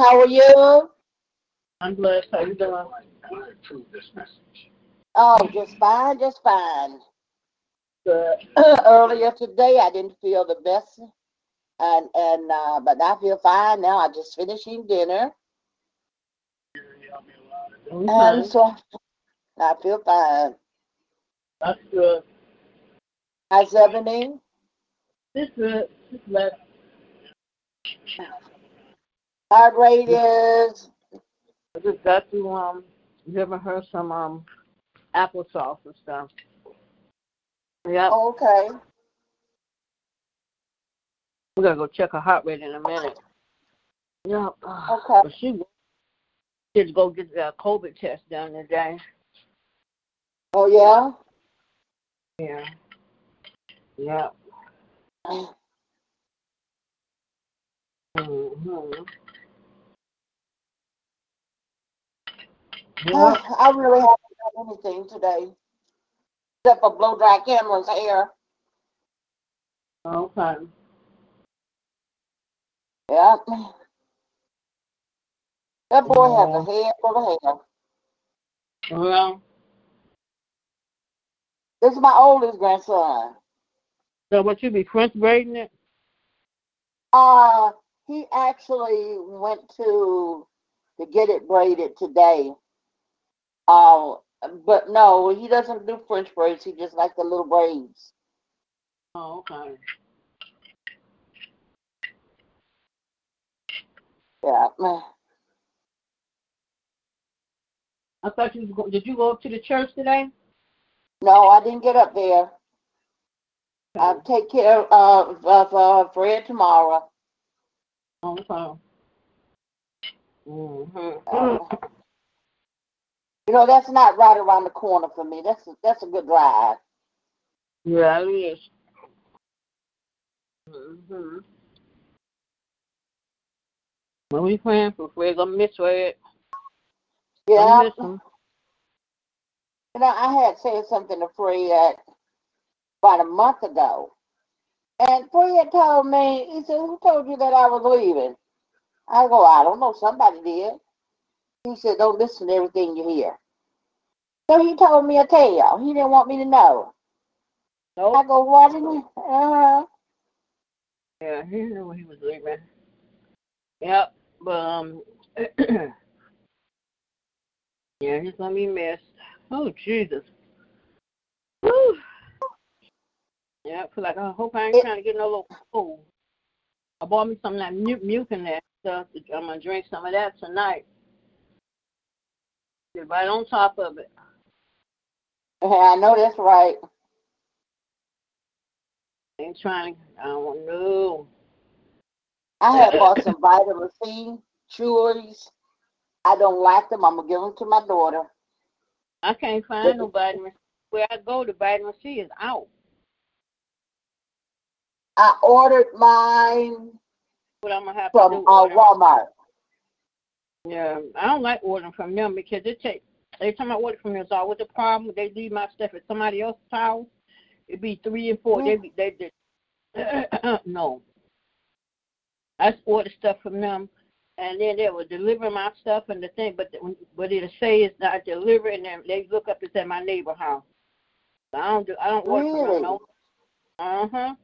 How are you? I'm blessed. How you doing? I approve this message. Oh, just fine, just fine. Good. Earlier today, I didn't feel the best, and and uh, but I feel fine now. I'm just finished eating dinner, and so I feel fine. That's good. How's everything? This good. This blessed. Heart rate is I just got to um giving her some um applesauce and stuff. Yeah. okay. We're gonna go check her heart rate in a minute. Yep. Okay. But she did go get the COVID test done today. Oh yeah. Yeah. Yep. Mm-hmm. Yep. I really haven't done anything today except for blow dry Cameron's hair. Okay. Yeah. That boy has a head full of hair. Well, This is my oldest grandson. so what you be French braiding it? Uh, he actually went to to get it braided today. Uh, but no, he doesn't do French braids. He just like the little braids. Oh, okay. Yeah. I thought you was going, did you go up to the church today? No, I didn't get up there. I'll take care of, of uh, Fred tomorrow. Okay. Mm-hmm. Uh, you know, that's not right around the corner for me. That's a, that's a good drive. Yeah, it is. Mm-hmm. Well, we praying for Fred. Gonna miss Fred. Yeah. Miss. You know, I had said something to Fred about a month ago. And Fred told me, he said, Who told you that I was leaving? I go, I don't know, somebody did. He said, Don't listen to everything you hear. So he told me a tale. He didn't want me to know. Nope. I go, Why didn't you? Uh, Yeah, he knew he was leaving. Yep, but um, yeah, he's gonna be missed. Oh Jesus. Whew. Yeah, I feel like I hope I ain't It- trying to get no little cold. I bought me some of that mu- mucin that stuff. I'm gonna drink some of that tonight. Get right on top of it. I know that's right. Ain't trying. I don't know. I had bought some vitamin C chewies. I don't like them. I'm going to give them to my daughter. I can't find no vitamin. Where I go, the vitamin C is out. I ordered mine What I'm gonna have to from do? uh, Walmart. Yeah, I don't like ordering from them because it take every time I order from them, it's always a problem. They leave my stuff at somebody else's house. It'd be three and four. They be they did no. I order stuff from them, and then they will deliver my stuff and the thing, but when but it'll say it's not delivered, and then they look up it's at my neighbor house. So I don't do I don't order from them. No. Uh huh.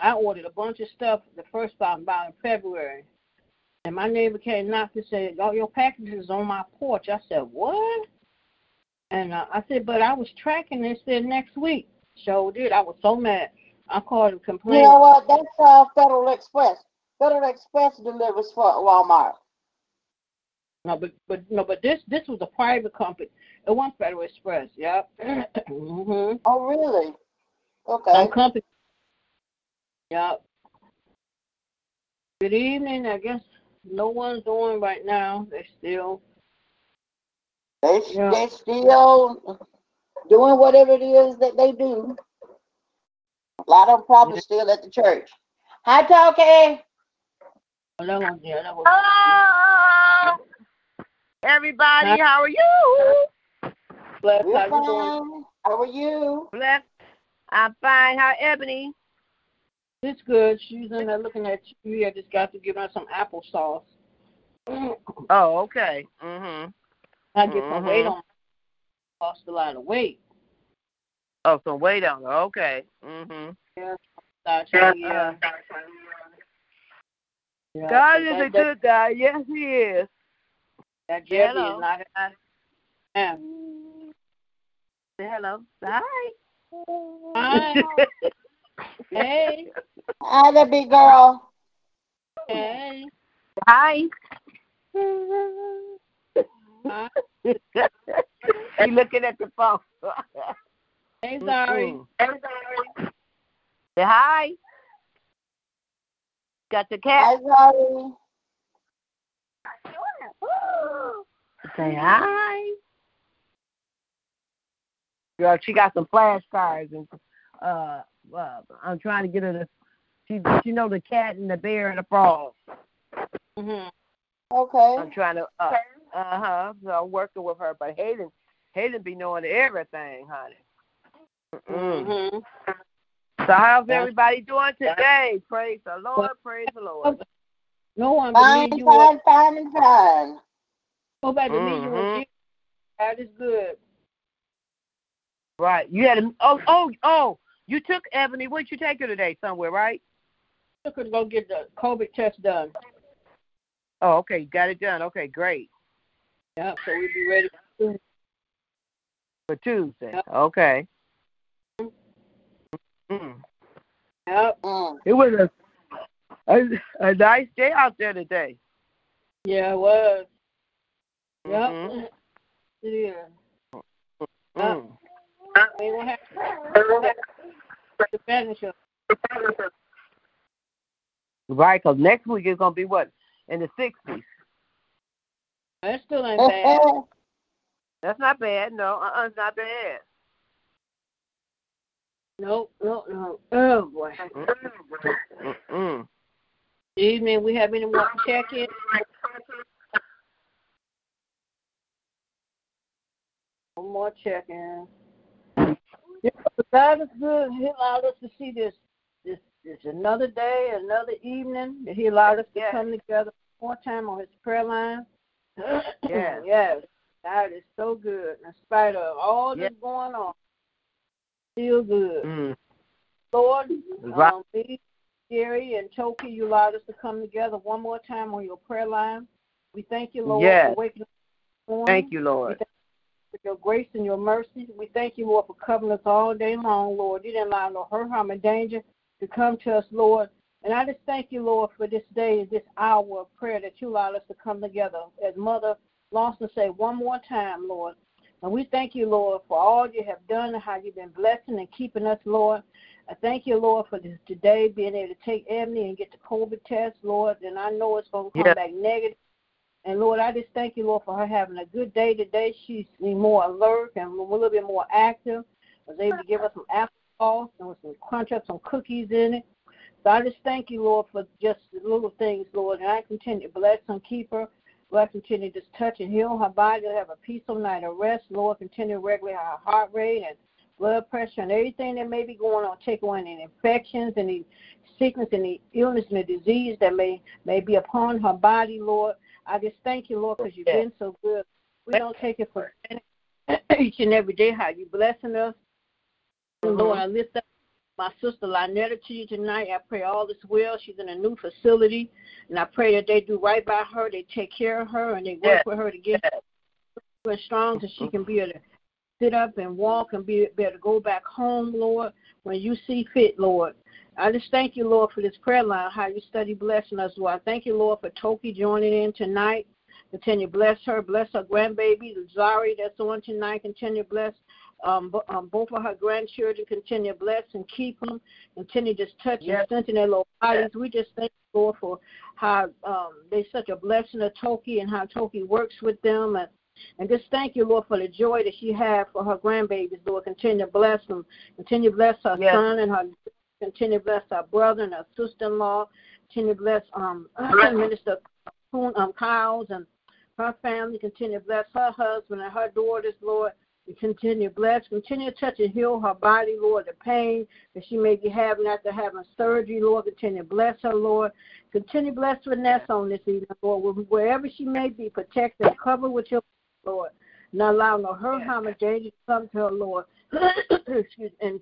I ordered a bunch of stuff the first time about in February. And my neighbor came knocked and said, "All your packages is on my porch." I said, "What?" And uh, I said, "But I was tracking it. Said next week." So did. I was so mad. I called and You know what? That's uh, Federal Express. Federal Express delivers for Walmart. No, but but no, but this this was a private company. It wasn't Federal Express. Yep. hmm Oh, really? Okay. Some company. Yep. Good evening. I guess no one's on right now. They still. They Yeah. they still doing whatever it is that they do. A lot of them probably still at the church. Hi, Toki. Oh, that was yeah. That was. Hello, everybody. How are you? Bless We're how you doing? How are you? Blessed. I'm fine. How Ebony? It's good. She's in there looking at you. I just got to give her some applesauce. Oh, okay. Mhm. I get some weight Mhm. on. Lost a lot of weight. Oh, some weight on her. Okay. Mhm. Yeah. Start you, yeah, God is a good guy. Yes, He is. That, that Jeffy Hello. is not. Yeah. Say hello. Hi. Hi. Hey. Hi there, big girl. Hey. Hi. Hi. he looking at the phone. Hey, sorry. Mm-mm. Say hi. Got the cat. Hi, Zoe. Say hi. Girl, she got some flashcards and uh, uh I'm trying to get her to she she know the cat and the bear and the frog. Mhm. Okay. I'm trying to uh uh huh. So I'm working with her, but Hayden Hayden be knowing everything, honey. Mm. Mhm. So how's That's- everybody doing today? Praise the Lord, praise the Lord. No one Fine, believes you. Were, fine, fine, and fine. nobody believes you. Mhm. Were Jesus. God is good. Right. You had a oh oh oh you took Ebony, where'd you take her today? Somewhere, right? Took her to go get the COVID test done. Oh, okay, got it done. Okay, great. Yeah. So we'll be ready. For Tuesday. Yep. Okay. Mm. Yep. Mm. It was a, a a nice day out there today. Yeah, it was. Yep. Mhm. It is. Mm. We will have to the finish up. Right, because next week is gonna be what in the sixties. That still ain't bad. That's not bad. No, uh, uh it's not bad. Nope, no, no. Oh boy. Mm-mm. Evening, we have anyone check in? One more check in. God is good. He allowed us to see this this this another day, another evening. He allowed us to Yes. come together one more time on His prayer line. Yes. yes. God is so good. In spite of all Yes. that's going on, still good. Mm. Lord, Right. um, me, Gary, and Toki, you allowed us to come together one more time on your prayer line. We thank you, Lord, Yes. for waking us morning. Thank you, Lord. for your grace and your mercy. We thank you, Lord, for covering us all day long, Lord. You didn't allow no hurt, harm, and danger to come to us, Lord. And I just thank you, Lord, for this day, this hour of prayer that you allowed us to come together. As Mother Lawson said, one more time, Lord. And we thank you, Lord, for all you have done and how you've been blessing and keeping us, Lord. I thank you, Lord, for this today being able to take Ebony and get the COVID test, Lord. And I know it's going to come Yeah. back negative. And Lord, I just thank you, Lord, for her having a good day today. She's more alert and a little bit more active. Was able to give us some applesauce and with some crunch up some cookies in it. So I just thank you, Lord, for just little things, Lord. And I continue to bless and keep her. Lord, continue to just touch and heal her body. Her have a peaceful night of rest. Lord, continue to regulate her heart rate and blood pressure and everything that may be going on. Take away any infections, any sickness, any illness, any disease that may may be upon her body, Lord. I just thank you, Lord, because you've been so good. We don't take it for granted each and every day how you blessing us. And Lord, I lift up my sister Lynetta to you tonight. I pray all is well. She's in a new facility, and I pray that they do right by her. They take care of her, and they work Yes. with her to get her strong so she can be able to sit up and walk and be, be able to go back home, Lord, when you see fit, Lord. I just thank you, Lord, for this prayer line, how you study blessing us, Lord. I thank you, Lord, for Toki joining in tonight. Continue to bless her, bless her grandbaby, Zari, that's on tonight. Continue to bless um, bo- um, both of her grandchildren. Continue to bless and keep them. Continue to just touch and Yes. strengthen their little bodies. We just thank you, Lord, for how um, they're such a blessing to Toki and how Toki works with them. And, and just thank you, Lord, for the joy that she has for her grandbabies, Lord. Continue to bless them. Continue to bless her Yes. son and her continue to bless her brother and her sister in law. Continue to bless um Minister um Kyles and her family. Continue to bless her husband and her daughters, Lord. Continue to bless, continue to touch and heal her body, Lord, the pain that she may be having after having surgery, Lord. Continue to bless her, Lord. Continue to bless Vanessa on this evening, Lord. Wherever she may be, protect and cover with your Lord. Not allow no hurt, harm, or danger to come to her, Lord. Excuse me. and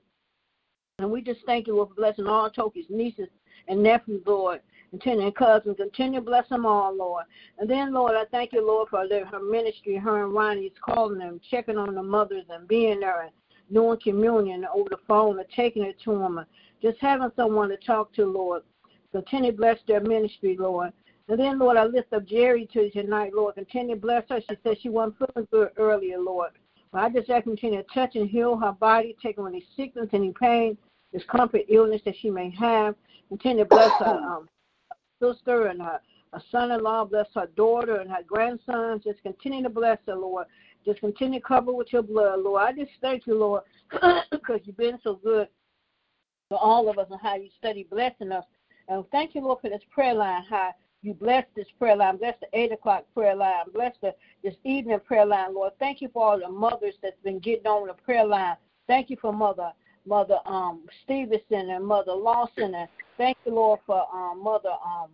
and we just thank you for blessing all Toki's nieces and nephews, Lord. Continue and cousins, continue to bless them all, Lord. And then, Lord, I thank you, Lord, for her ministry. Her and Ronnie's calling them, checking on the mothers and being there and doing communion over the phone or taking it to them. And just having someone to talk to, Lord. Continue to bless their ministry, Lord. And then, Lord, I lift up Jerry to you tonight, Lord. Continue to bless her. She said she wasn't feeling good earlier, Lord. But I just ask continue to touch and heal her body, take away any sickness, any pain, discomfort, illness that she may have. Continue to bless her um, sister and her, her son-in-law. Bless her daughter and her grandson. Just continue to bless her, Lord. Just continue to cover with your blood, Lord. I just thank you, Lord, because you've been so good for all of us and how you study blessing us. And thank you, Lord, for this prayer line, how you bless this prayer line. Bless the 8 o'clock prayer line. Bless the, this evening prayer line, Lord. Thank you for all the mothers that's been getting on the prayer line. Thank you for Mother Mother um, Stevenson and Mother Lawson, and thank you, Lord, for um, Mother um,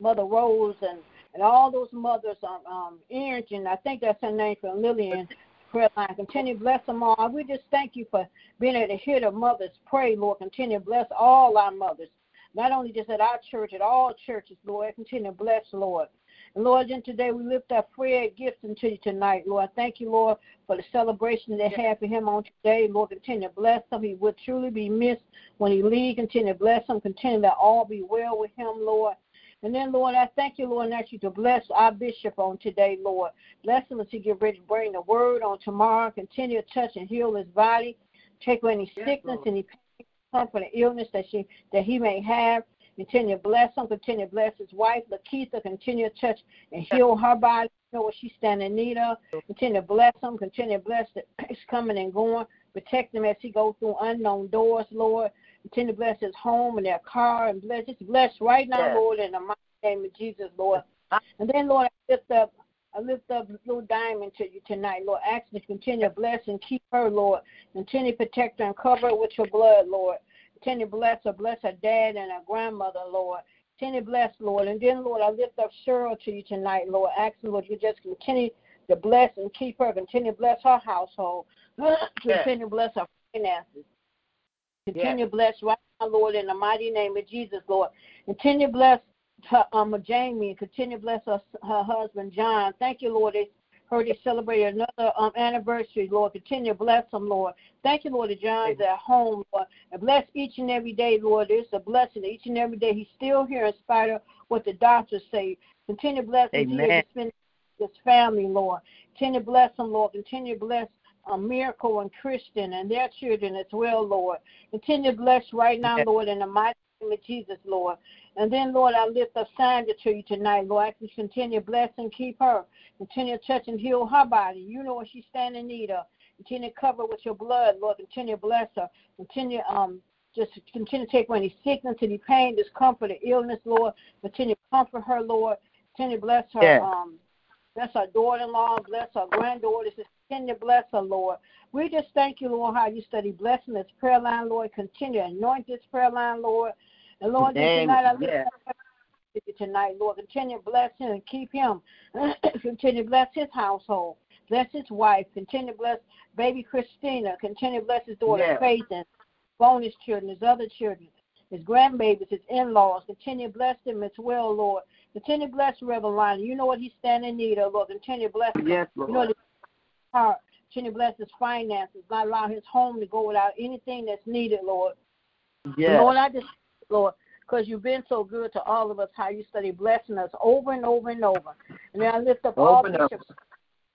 Mother Rose and and all those mothers um, um and I think that's her name from Lillian prayer line. Continue to bless them all. We just thank you for being able to hear the mothers pray, Lord. Continue to bless all our mothers, not only just at our church, at all churches, Lord. Continue to bless, Lord. Lord, and today we lift up Fred gifts to you tonight, Lord. Thank you, Lord, for the celebration they have for him on today. Lord, continue to bless him. He would truly be missed when he leaves. Continue to bless him. Continue to all be well with him, Lord. And then, Lord, I thank you, Lord, and ask you to bless our bishop on today, Lord. Bless him as he get ready to bring the word on tomorrow. Continue to touch and heal his body. Take away any sickness, yes, any pain, comfort, and illness that she that he may have. Continue to bless him. Continue to bless his wife, Lakeitha. Continue to touch and heal her body. You know what she's standing in need of. Continue to bless him. Continue to bless the he's coming and going. Protect him as he goes through unknown doors, Lord. Continue to bless his home and their car and bless just bless right now. Lord, in the mighty name of Jesus, Lord. And then, Lord, I lift up I lift up little diamond to you tonight, Lord. Ask you to continue to bless and keep her, Lord. Continue to protect her and cover her with your blood, Lord. Continue to bless her, bless her dad and her grandmother, Lord. Continue to bless, Lord. And then, Lord, I lift up Cheryl to you tonight, Lord. Ask Asking, Lord, you just continue to bless and keep her. Continue to bless her household. continue to bless her finances. Continue to bless right now, Lord, in the mighty name of Jesus, Lord. Continue to bless her, um, Jamie. Continue to bless her, her husband, John. Thank you, Lord. They heard they celebrated another um, anniversary, Lord. Continue to bless them, Lord. Thank you, Lord, that John's at home, Lord. And bless each and every day, Lord. It's a blessing each and every day. He's still here in spite of what the doctors say. Continue to bless him. He spend his family, Lord. Continue to bless them, Lord. Continue to bless um, Miracle and Christian and their children as well, Lord. Continue to bless right now, Lord, in the mighty name of Jesus, Lord. And then, Lord, I lift up Sandra to you tonight, Lord. I can continue to bless and keep her. Continue to touch and heal her body. You know what she's standing in need of. Continue to cover with your blood, Lord. Continue to bless her. Continue um just continue to take away any sickness, any pain, discomfort, or illness, Lord. Continue to comfort her, Lord. Continue to bless her, yeah. um, bless her daughter-in-law, bless her granddaughter. Just continue to bless her, Lord. We just thank you, Lord, how you study blessing this prayer line, Lord. Continue to anoint this prayer line, Lord. And Lord, tonight I lift up tonight, Lord. Continue to bless him and keep him. Continue to bless his household. Bless his wife. Continue to bless baby Christina. Continue to bless his daughter yes. Faith and bonus children, his other children, his grandbabies, his in-laws. Continue to bless them as well, Lord. Continue to bless Reverend Lonnie. You know what he's standing in need of, Lord. Continue to bless him. Yes, Lord. You know his heart. Continue to bless his finances. Not allow his home to go without anything that's needed, Lord. Yes. Lord, I just, Lord, because you've been so good to all of us, how you study blessing us over and over and over. And I lift up all bishops,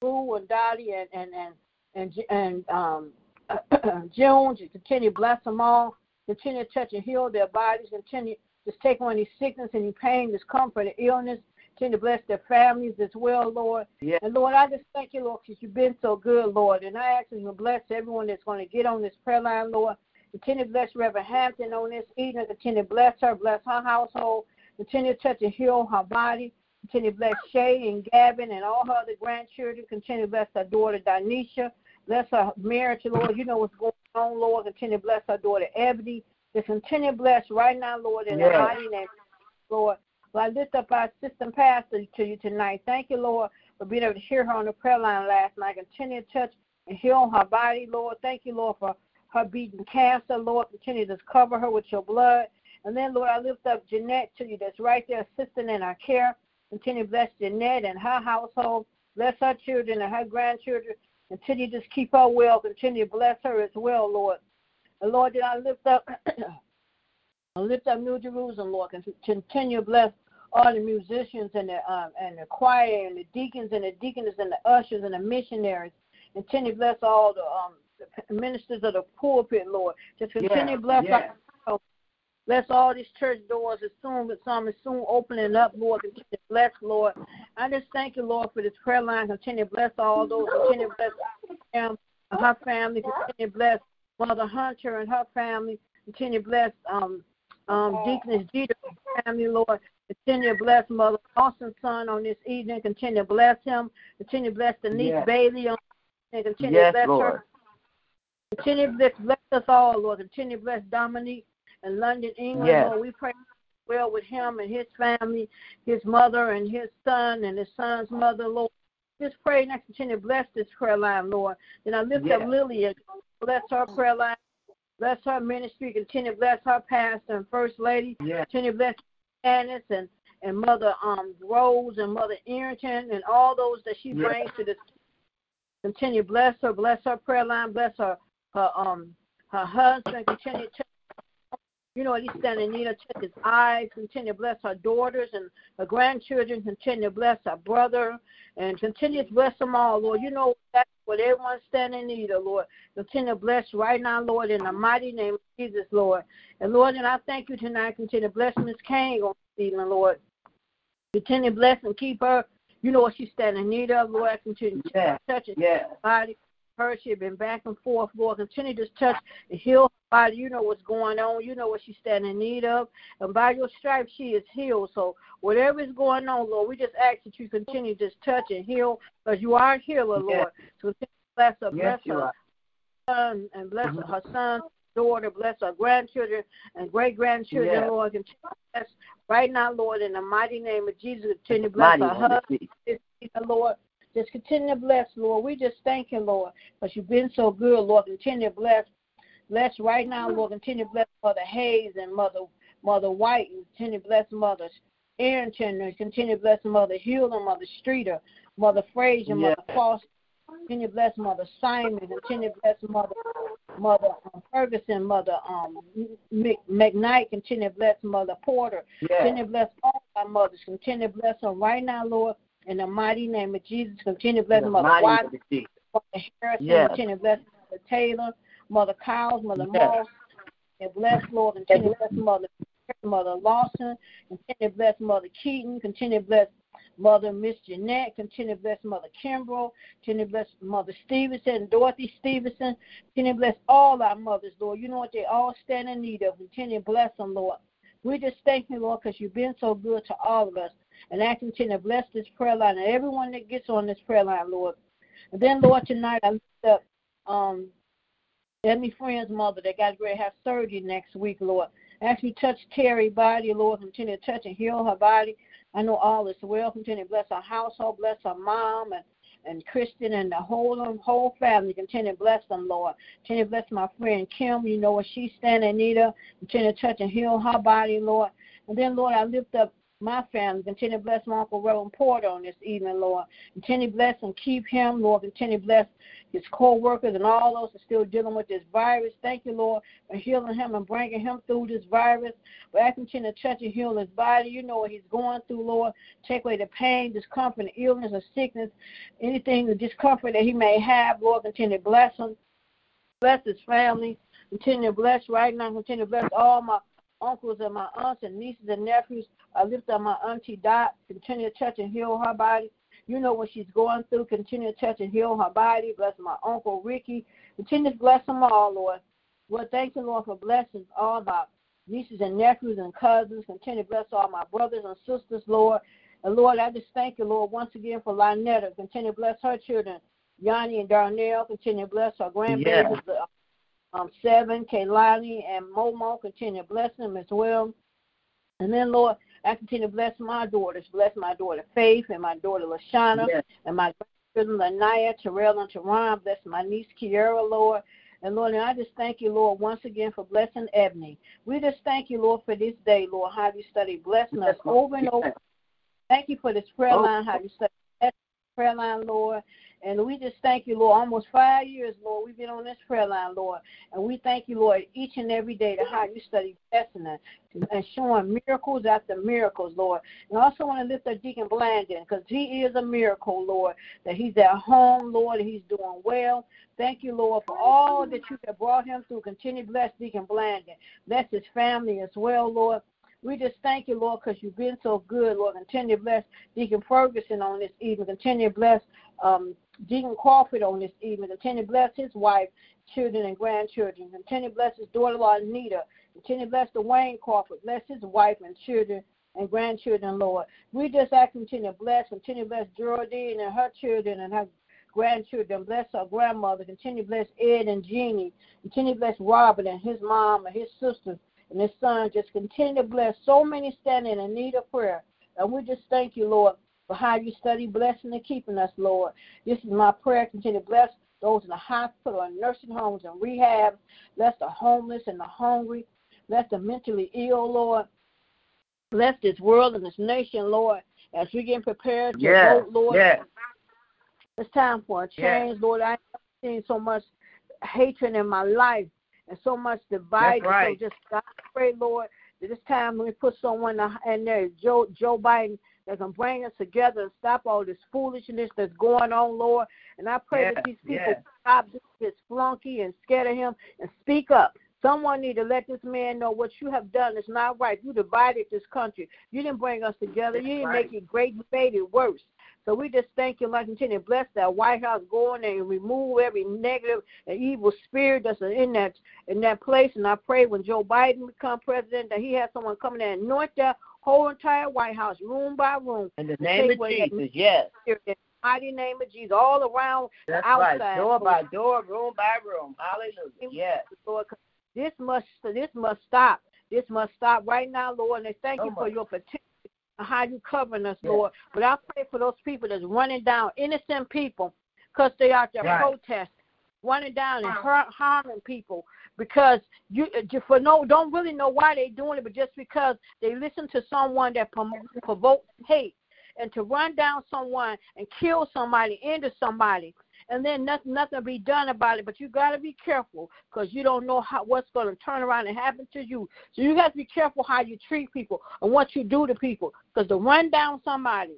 Lou and Dottie and and and and, and um. You continue to bless them all. Continue to touch and heal their bodies. Continue just take on any sickness, any pain, discomfort, and illness. Continue to bless their families as well, Lord. Yes. And Lord, I just thank you, Lord, because you've been so good, Lord. And I ask you to bless everyone that's going to get on this prayer line, Lord. Continue to bless Reverend Hampton on this evening. Continue to bless her, bless her household. Continue to touch and heal her body. Continue to bless Shay and Gavin and all her other grandchildren. Continue to bless her daughter, Danisha. Bless her marriage, Lord. You know what's going on, Lord. Continue to bless her daughter, Ebony. Just continue to bless right now, Lord, in Yes. the mighty name, Lord. Well, I lift up our system pastor to you tonight. Thank you, Lord, for being able to hear her on the prayer line last night. Continue to touch and heal her body, Lord. Thank you, Lord, for her beating cancer, Lord. Continue to cover her with your blood. And then, Lord, I lift up Jeanette to you that's right there assisting in our care. Continue to bless Jeanette and her household. Bless her children and her grandchildren. Continue to just keep her well. Continue to bless her as well, Lord. And Lord, did I lift up I lift up New Jerusalem, Lord, continue to bless all the musicians and the um, and the choir and the deacons and the deaconess and the ushers and the missionaries. Continue to bless all the um the ministers of the pulpit, Lord. Just continue to bless yeah. our Bless all these church doors as soon as some is soon opening up, Lord. Continue to bless, Lord. I just thank you, Lord, for this prayer line. Continue to bless all those. Continue to bless her family. Continue to bless Mother Hunter and her family. Continue to bless um um Deaconess Jeter family, Lord. Continue to bless Mother Austin's son on this evening. Continue to bless him. Continue to bless Denise Yes. Bailey on and continue Yes, to bless Lord. her. Continue to bless, bless us all, Lord. Continue to bless Dominique in London, England, Yes. Lord. We pray well with him and his family, his mother and his son and his son's mother, Lord. Just pray and continue to bless this prayer line, Lord. Then I lift Yes. up Lily, bless her prayer line, bless her ministry, continue to bless her pastor and first lady, Yes. continue to bless Janice and, and Mother um Rose and Mother Arrington and all those that she Yes. brings to this continue bless her, bless her prayer line, bless her her um her husband, continue to you know, he's standing in need of touch his eyes, continue to bless her daughters and her grandchildren, continue to bless her brother, and continue to bless them all, Lord. You know that's what everyone's standing in need of, Lord. Continue to bless right now, Lord, in the mighty name of Jesus, Lord. And Lord, and I thank you tonight. Continue to bless Miss Kane on this evening, Lord. Continue to bless and keep her. You know what she's standing in need of, Lord. Continue to Yes. touch her Yes. body. She had been back and forth, Lord. Continue to touch and heal her body. You know what's going on. You know what she's standing in need of. And by your stripes, she is healed. So whatever is going on, Lord, we just ask that you continue to touch and heal because you are a healer, Yes. Lord. So continue to bless her, bless her son and bless Mhm. her son, daughter, bless her grandchildren and great grandchildren, Yes. Lord. Continue to bless right now, Lord, in the mighty name of Jesus. Continue to bless Mighty her husband Jesus. this evening, Lord. Just continue to bless, Lord. We just thank you, Lord, because you've been so good, Lord. Continue to bless. Bless right now, Lord. Continue to bless Mother Hayes and Mother Mother White. And continue to bless Mother Arrington. And continue to bless Mother Hill and Mother Streeter, Mother Frazier, Yes. Mother Foster. Continue to bless Mother Simon. Continue to bless Mother Mother um, Ferguson, Mother um, Mc- McKnight. Continue to bless Mother Porter. Yes. Continue to bless all our mothers. Continue to bless them right now, Lord. In the mighty name of Jesus, continue to bless Mother Watson, name of Jesus. Mother Harrison, Yes. continue to bless Mother Taylor, Mother Cowles, Mother Yes. Moss, and bless Lord, continue to bless Mother Mother Lawson, continue to bless Mother Keaton, continue to bless Mother Miss Jeanette, continue to bless Mother Kimbrough, continue to bless Mother Stevenson, Dorothy Stevenson, continue to bless all our mothers, Lord. You know what they all stand in need of. Continue to bless them, Lord. We just thank you, Lord, because you've been so good to all of us. And I continue to bless this prayer line and everyone that gets on this prayer line, Lord. And then, Lord, tonight I lift up um, Emmy Friend's mother that got ready to have surgery next week, Lord. Ask you to touch Terry's body, Lord. Continue to touch and heal her body. I know all is well. Continue to bless her household, bless her mom and and Kristen and the whole whole family. Continue to bless them, Lord. Continue to bless my friend Kim. You know what she's standing in need of. Continue to touch and heal her body, Lord. And then, Lord, I lift up my family. Continue to bless my Uncle Reverend Porter on this evening, Lord. Continue to bless and keep him, Lord. Continue to bless his co-workers and all those that are still dealing with this virus. Thank you, Lord, for healing him and bringing him through this virus. But I continue to touch and heal his body. You know what he's going through, Lord. Take away the pain, discomfort, illness, or sickness, anything, the discomfort that he may have, Lord. Continue to bless him. Bless his family. Continue to bless right now. Continue to bless all my uncles and my aunts and nieces and nephews. I lift up my auntie Dot. Continue to touch and heal her body. You know what she's going through. Continue to touch and heal her body. Bless my uncle Ricky. Continue to bless them all, Lord. Well, thank you, Lord, for blessing all my nieces and nephews and cousins. Continue to bless all my brothers and sisters, Lord. And Lord, I just thank you, Lord, once again for Lynetta. Continue to bless her children, Yanni and Darnell. Continue to bless our grandbabies, yeah. Um, Seven, Kaylani, and Momo. Continue to bless them as well. And then, Lord, I continue to bless my daughters. Bless my daughter Faith and my daughter Lashana yes. and my grandchildren Lanaya, Terrell, and Teron. Bless my niece Kiera, Lord. And Lord, and I just thank you, Lord, once again for blessing Ebony. We just thank you, Lord, for this day, Lord, how you study blessing us over and over. Thank you for this prayer oh. line, how you study prayer line, Lord. And we just thank you, Lord. Almost five years, Lord, we've been on this prayer line, Lord. And we thank you, Lord, each and every day to how you study blessing and showing miracles after miracles, Lord. And I also want to lift up Deacon Blandon because he is a miracle, Lord, that he's at home, Lord, and he's doing well. Thank you, Lord, for all that you have brought him through. Continue to bless Deacon Blandon. Bless his family as well, Lord. We just thank you, Lord, because you've been so good, Lord. Continue to bless Deacon Ferguson on this evening. Continue to bless um, Deacon Crawford on this evening. Continue to bless his wife, children, and grandchildren. Continue to bless his daughter-in-law, Anita. Continue to bless the Wayne Crawford. Bless his wife and children and grandchildren, Lord. We just ask continue to bless, continue to bless Geraldine and her children and her grandchildren. Bless her grandmother. Continue to bless Ed and Jeannie. Continue to bless Robert and his mom and his sisters and his son. Just continue to bless so many standing in need of prayer. And we just thank you, Lord, for how you study blessing and keeping us, Lord. This is my prayer. Continue to bless those in the hospital and nursing homes and rehab. Bless the homeless and the hungry. Bless the mentally ill, Lord. Bless this world and this nation, Lord, as we get prepared to yes. vote, Lord. Yes. It's time for a change, yes. Lord. I've seen so much hatred in my life and so much divided. Right. So just God pray, Lord, that this time we put someone in there, Joe Joe Biden, that can bring us together and stop all this foolishness that's going on, Lord. And I pray yes, that these people yes. stop this flunky and scared of him and speak up. Someone need to let this man know what you have done is not right. You divided this country. You didn't bring us together. That's you didn't right. make it great. You made it worse. So we just thank you, Lord, continue to bless that White House, go in there and remove every negative and evil spirit that's in that in that place. And I pray when Joe Biden become president that he has someone coming there and anoint that whole entire White House, room by room. In the name of Jesus, yes. In the mighty name of Jesus, all around That's outside. right. Door by door, room by room. Hallelujah. Yes. Lord, this must this must stop. This must stop right now, Lord. And thank So you for your protection how you covering us, Yes. Lord. But I pray for those people that's running down innocent people because they out there Right. protesting, running down and har- harming people because you uh, you- for no don't really know why they're doing it, but just because they listen to someone that prom- provokes hate and to run down someone and kill somebody, injure somebody. And then nothing, nothing be done about it. But you got to be careful because you don't know how what's going to turn around and happen to you. So you got to be careful how you treat people and what you do to people. Because to run down somebody,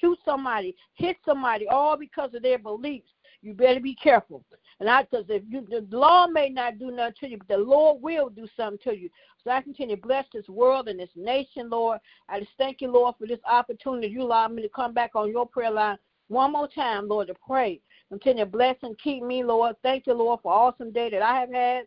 shoot somebody, hit somebody, all because of their beliefs, you better be careful. And I, because if you, the law may not do nothing to you, but the Lord will do something to you. So I continue to bless this world and this nation, Lord. I just thank you, Lord, for this opportunity. You allow me to come back on your prayer line one more time, Lord, to pray. Continue to bless and keep me, Lord. Thank you, Lord, for awesome day that I have had.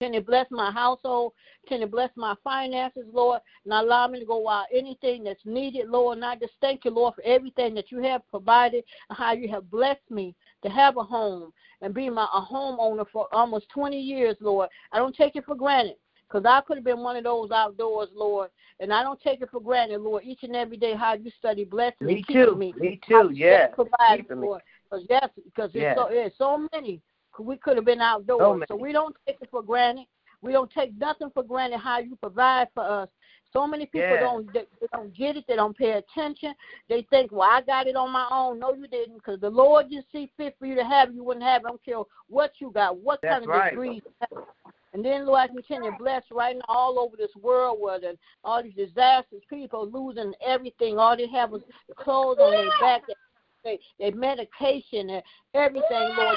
Continue to bless my household. Continue to bless my finances, Lord. And allow me to go out anything that's needed, Lord. And I just thank you, Lord, for everything that you have provided and how you have blessed me to have a home and be my a homeowner for almost 20 years, Lord. I don't take it for granted because I could have been one of those outdoors, Lord. And I don't take it for granted, Lord, each and every day how you study blessing Me and keeping too. me. Me too. Yes. Provide, Keeping me. Lord. Because because Yes. so there's so many. We could have been outdoors, So so we don't take it for granted. We don't take nothing for granted how you provide for us. So many people Yes. don't they, they don't get it. They don't pay attention. They think, well, I got it on my own. No, you didn't, because the Lord just see fit for you to have. You wouldn't have. it. I don't care what you got, what That's kind of right. have. And then Lord, I continue to bless right now all over this world where the, all these disasters, people losing everything. All they have is clothes on their back, their, their medication, and everything, Lord.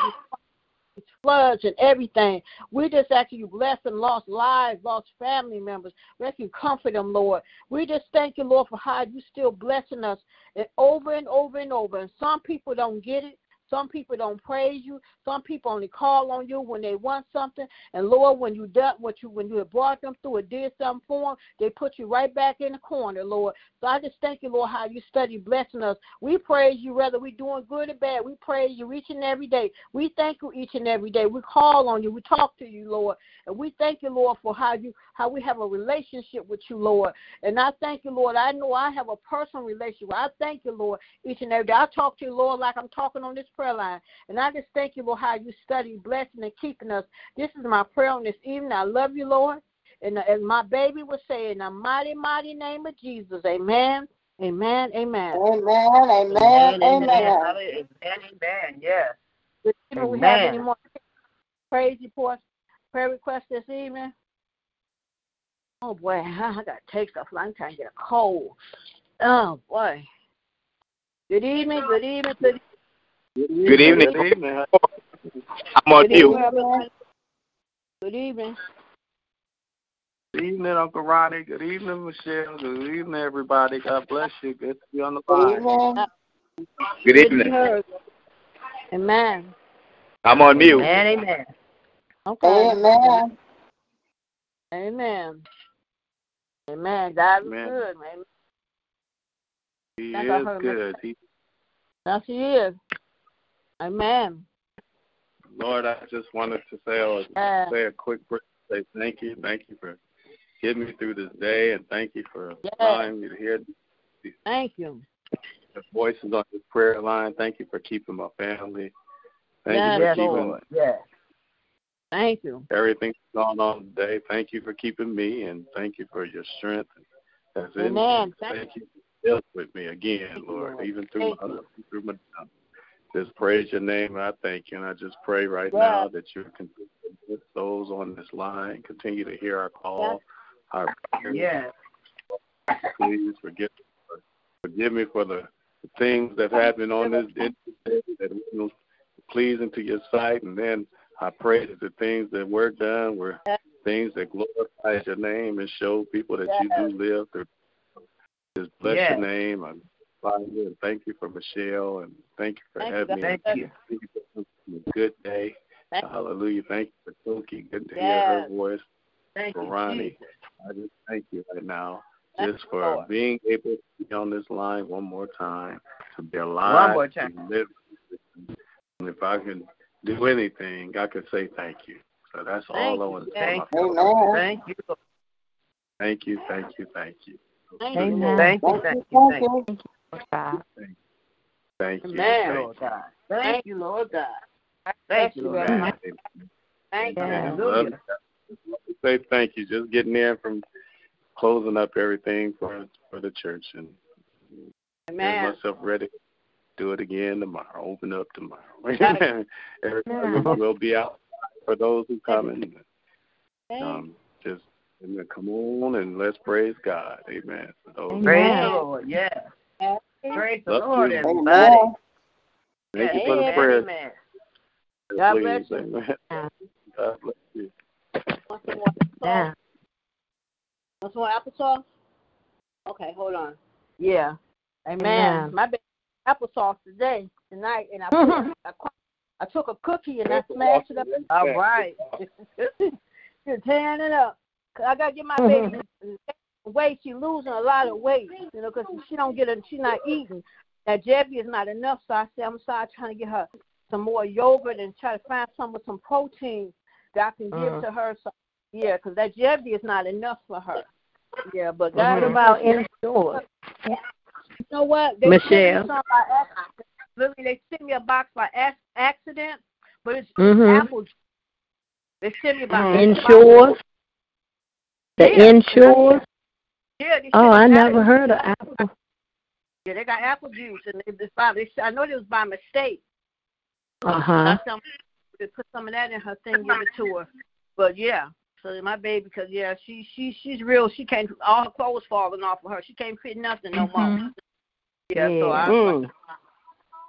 Floods and everything. We just ask you bless them, lost lives, lost family members. We ask you comfort them, Lord. We just thank you, Lord, for how you still blessing us and over and over and over. And some people don't get it. Some people don't praise you. Some people only call on you when they want something. And Lord, when you done what you when you have brought them through or did something for them, they put you right back in the corner, Lord. So I just thank you, Lord, how you study blessing us. We praise you whether we're doing good or bad. We praise you each and every day. We thank you each and every day. We call on you. We talk to you, Lord. And we thank you, Lord, for how you how we have a relationship with you, Lord. And I thank you, Lord. I know I have a personal relationship. I thank you, Lord, each and every day. I talk to you, Lord, like I'm talking on this prayer prayer line. And I just thank you for how you study, blessing, and keeping us. This is my prayer on this evening. I love you, Lord. And uh, as my baby was saying, in the mighty, mighty name of Jesus, amen. Amen. Amen. Amen. Amen. Amen. Amen. Amen. amen. Yes. Do we have any more crazy reports, prayer requests this evening? Oh boy, I got to take stuff. I'm trying to get a cold. Oh boy. Good evening. Good evening. Good evening. Good evening. Good evening. I'm on Good you. evening. Good evening. Good evening, Uncle Ronnie. Good evening, Michelle. Good evening, everybody. God bless you. Good to be on the Good line. evening. Good Good to be evening. Amen. I'm on mute. Amen. Amen. Okay. Amen. Amen. Amen. God is Amen. good, man. He That's I is good. He, Yes, He is. Amen. Lord, I just wanted to say, uh, Yeah. say a quick prayer. Say thank you. Thank you for getting me through this day, and thank you for Yeah. allowing me to hear Thank you. the voices on this prayer line. Thank you for keeping my family. Thank Yes, you Yes, for keeping Lord. Yes. Thank you. everything that's going on today. Thank you for keeping me, and thank you for your strength. That's in Amen. Thank Thank you for dealing with me again, Thank you, Lord, Lord. even through Thank my you. through my down. Just praise your name, and I thank you. And I just pray right Yes. now that you continue bless those on this line, continue to hear our call, our prayers. Yes. Please forgive forgive me for the things that happened on this day that was pleasing to your sight, and then I pray that the things that were done were things that glorify your name and show people that you do live. Through. Just bless Yes. your name. I and thank you for Michelle and thank you for Thank you, having me. Thank you. Thank you for good day. Thank you. Hallelujah. Thank you for Toki. Good to hear her voice. Thank For you. Ronnie. Jesus. I just thank you right now Thank just for Lord. being able to be on this line one more time, to be alive, One more to time. live. And if I can do anything, I can say thank you. So that's Thank all I want to Thank say. you. Amen. Thank you. Thank you, thank you, thank you. Thank you, Thank you. Thank you. Thank Thank you. you. Thank Thank you. You. Thank you. Amen. Lord. God. Thank you, Lord God. Thank Thank you, you, Lord. Lord God. Thank you. Amen. Hallelujah. Love you. Say thank you. Just getting in from closing up everything for for the church and Amen. Get myself ready. Do it again tomorrow. Open up tomorrow. Amen. Everybody will be out for those who come in. Um, just amen. Come on and let's praise God. Amen. For those Praise Amen. the Lord. Yes. Praise the Lord, everybody. Amen. thank you for the Amen. prayers. Amen. God bless you. Amen. God bless you. Want some more applesauce? Want some more applesauce? Okay, hold on. Yeah. Amen. Amen. My baby applesauce today, tonight, and I put, I, I took a cookie and I smashed it up. All right. Just tearing it up. 'Cause I gotta get my mm-hmm. baby weight. She's losing a lot of weight, you know, 'cause she don't get it. She's not eating. That Jevity is not enough, so I said I'm start trying to get her some more yogurt and try to find some with some protein that I can give Mhm. to her. So yeah, 'cause that Jevity is not enough for her. Yeah, but God What is about in stores? you know what? They Michelle? sent me by. Lily, they sent me a box by accident, but it's Mhm. apple juice. They sent me by Ensures? The Yeah. Ensures? Yeah, Oh, I apple- never heard of Apple. Yeah, they got apple juice, and they, they, by, they I know it was by mistake. Uh huh. some they put some of that in her thing, give it to her. But yeah, so my baby, because yeah, she she she's real. She can't all her clothes falling off of her. She can't fit nothing no more. Yeah, so I. Mm.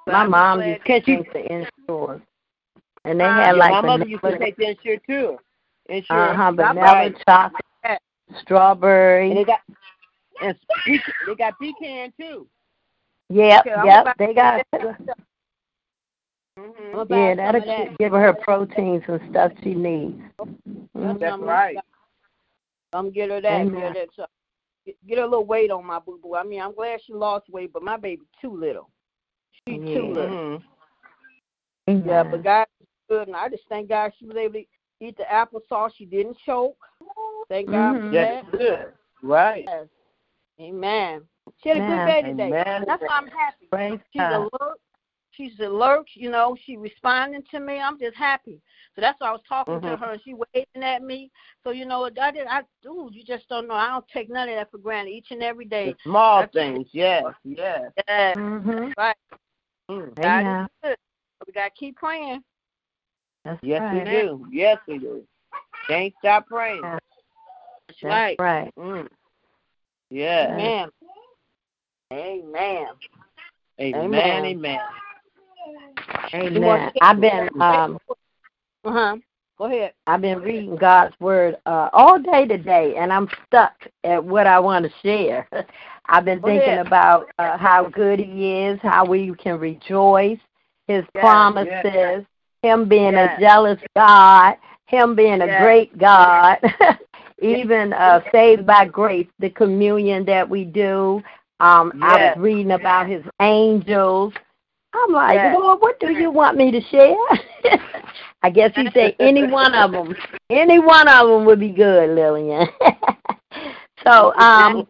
but My I'm mom used to take the Ensures. And they Uh, had yeah, like my mother used to take the Ensure too. Ensure. uh-huh, vanilla Right. chocolate, Yeah. Strawberry. And they got and pecan, they got pecan too. Yep, Okay, yep. They got Hmm? Mm-hmm. Yeah, that'll that. give her proteins and stuff she needs. Mm-hmm. That's right. I'm get her that. Amen. Get, that uh, get, get a little weight on my boo boo. I mean, I'm glad she lost weight, but my baby too little. She's yeah. too little. Mm-hmm. Yeah, but God is good, and I just thank God she was able to eat the applesauce. She didn't choke. Thank God mm-hmm. for that. good. Right. Yes. Amen. She had a good day today. Amen. That's why I'm happy. Praise She's God. alert. She's alert. You know, she responding to me. I'm just happy. So that's why I was talking mm-hmm. to her, and she waving at me. So you know, I did. I do. You just don't know. I don't take none of that for granted. Each and every day. The small that's things. Yes. Yes. Yes. Mm-hmm. Right. Mm. God is good. We gotta keep praying. That's yes, right. we do. Yes, we do. Can't stop praying. That's, right. right. Mm. Yeah. Amen. Amen. Amen. Amen. Amen. I've been um uh huh. Go ahead. I've been reading God's word uh all day today and I'm stuck at what I want to share. I've been Go thinking ahead. about uh, how good he is, how we can rejoice, his Yes, promises, yes. him being Yes. a jealous God, him being a great God. Even uh saved by grace, the communion that we do. Um, I was reading about his angels. I'm like, Yes. Lord, what do you want me to share? I guess he said any one of them, any one of them would be good, Lillian. so, um,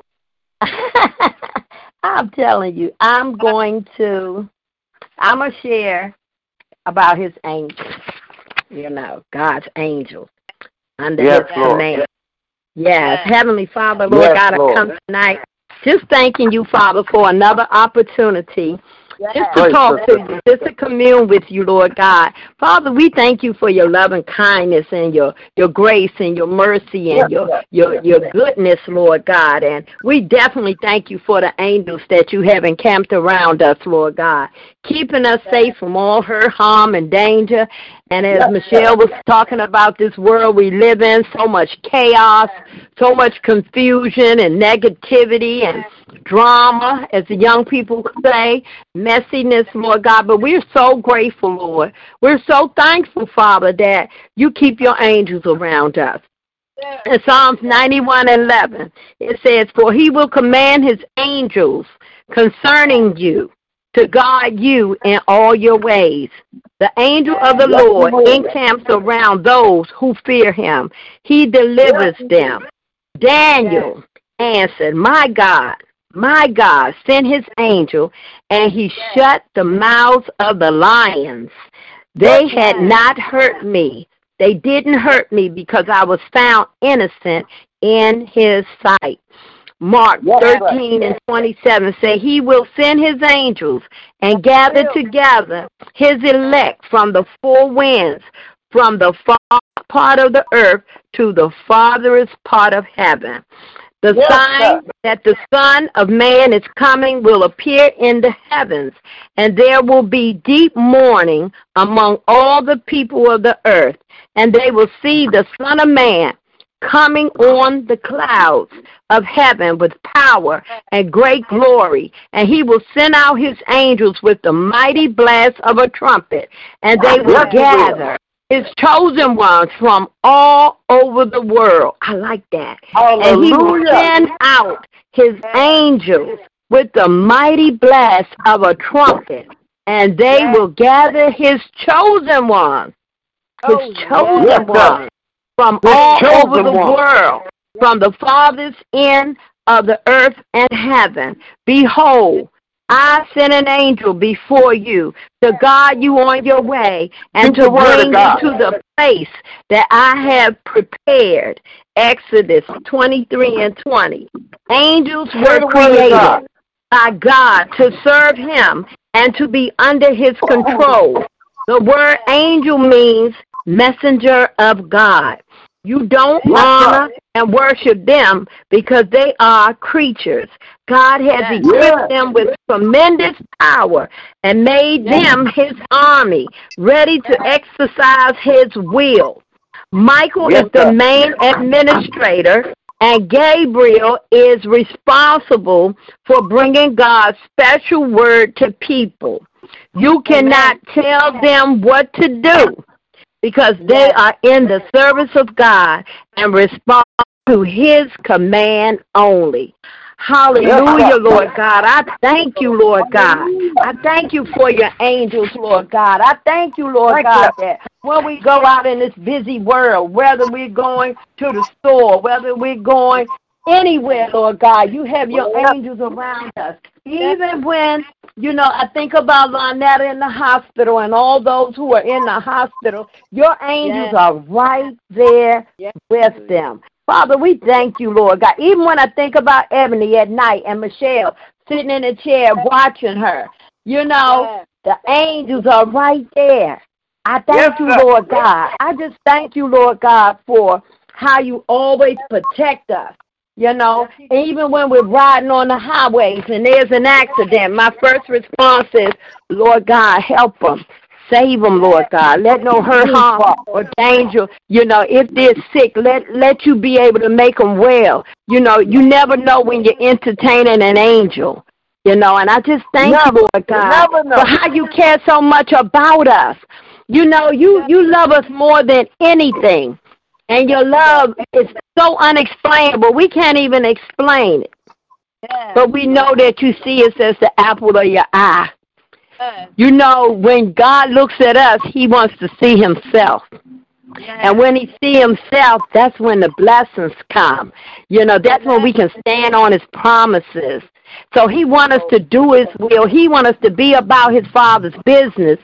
I'm telling you, I'm going to, I'm gonna share about his angels. You know, God's angels under Yes, his Lord. command. Yes, Yes. Heavenly Father, Lord Yes, God, I come tonight just thanking you, Father, for another opportunity just to Praise talk to you, just to commune with you, Lord God. Father, we thank you for your love and kindness and your your grace and your mercy and your your your goodness, Lord God. And we definitely thank you for the angels that you have encamped around us, Lord God, keeping us safe from all hurt, harm, and danger. And as Michelle was talking about this world we live in, so much chaos, so much confusion and negativity and drama, as the young people say, messiness, Lord God. But we're so grateful, Lord. We're so thankful, Father, that you keep your angels around us. In Psalms 91 11, it says, For he will command his angels concerning you to guard you in all your ways. The angel of the Lord encamps around those who fear him. He delivers them. Daniel answered, My God, my God, sent his angel, and he shut the mouths of the lions. They had not hurt me. They didn't hurt me because I was found innocent in his sight. Mark 13 and 27 say he will send his angels and gather together his elect from the four winds, from the far part of the earth to the farthest part of heaven. The Yes, sign sir. that the Son of Man is coming will appear in the heavens, and there will be deep mourning among all the people of the earth, and they will see the Son of Man coming on the clouds of heaven with power and great glory, and he will send out his angels with the mighty blast of a trumpet, and they will Yes, he will. gather his chosen ones from all over the world. I like that. And he will send out his angels with the mighty blast of a trumpet, and they will gather his chosen ones, his Oh, chosen ones from all over the ones. world, from the farthest end of the earth and heaven. Behold, I send an angel before you to guide you on your way and to the word of bring you to the place that I have prepared. Exodus 23 and 20. Angels were the word of created by God to serve him and to be under his oh. control. The word angel means messenger of God. You don't honor and worship them because they are creatures. God has Yes. equipped them with tremendous power and made Yes. them his army, ready to exercise his will. Michael Yes, is the main administrator, and Gabriel is responsible for bringing God's special word to people. You cannot tell them what to do because they are in the service of God and respond to His command only. Hallelujah, Lord God. I thank you, Lord God. I thank you for your angels, Lord God. I thank you, Lord God, that when we go out in this busy world, whether we're going to the store, whether we're going anywhere, Lord God, you have your angels around us. Even when, you know, I think about Lynetta in the hospital and all those who are in the hospital, your angels Yes. are right there Yes. with them. Father, we thank you, Lord God. Even when I think about Ebony at night and Michelle sitting in a chair watching her, you know, the angels are right there. I thank you, Lord God. I just thank you, Lord God, for how you always protect us. You know, and even when we're riding on the highways and there's an accident, my first response is, Lord God, help them. Save them, Lord God. Let no hurt, harm, or danger. You know, if they're sick, let let you be able to make them well. You know, you never know when you're entertaining an angel. You know, and I just thank Never. you, Lord God, for how you care so much about us. You know, you you love us more than anything, and your love is so unexplainable. We can't even explain it, but we know that you see us as the apple of your eye. You know, when God looks at us, He wants to see Himself. And when He see Himself, that's when the blessings come. You know, that's when we can stand on His promises. So He wants us to do His will. He wants us to be about His Father's business.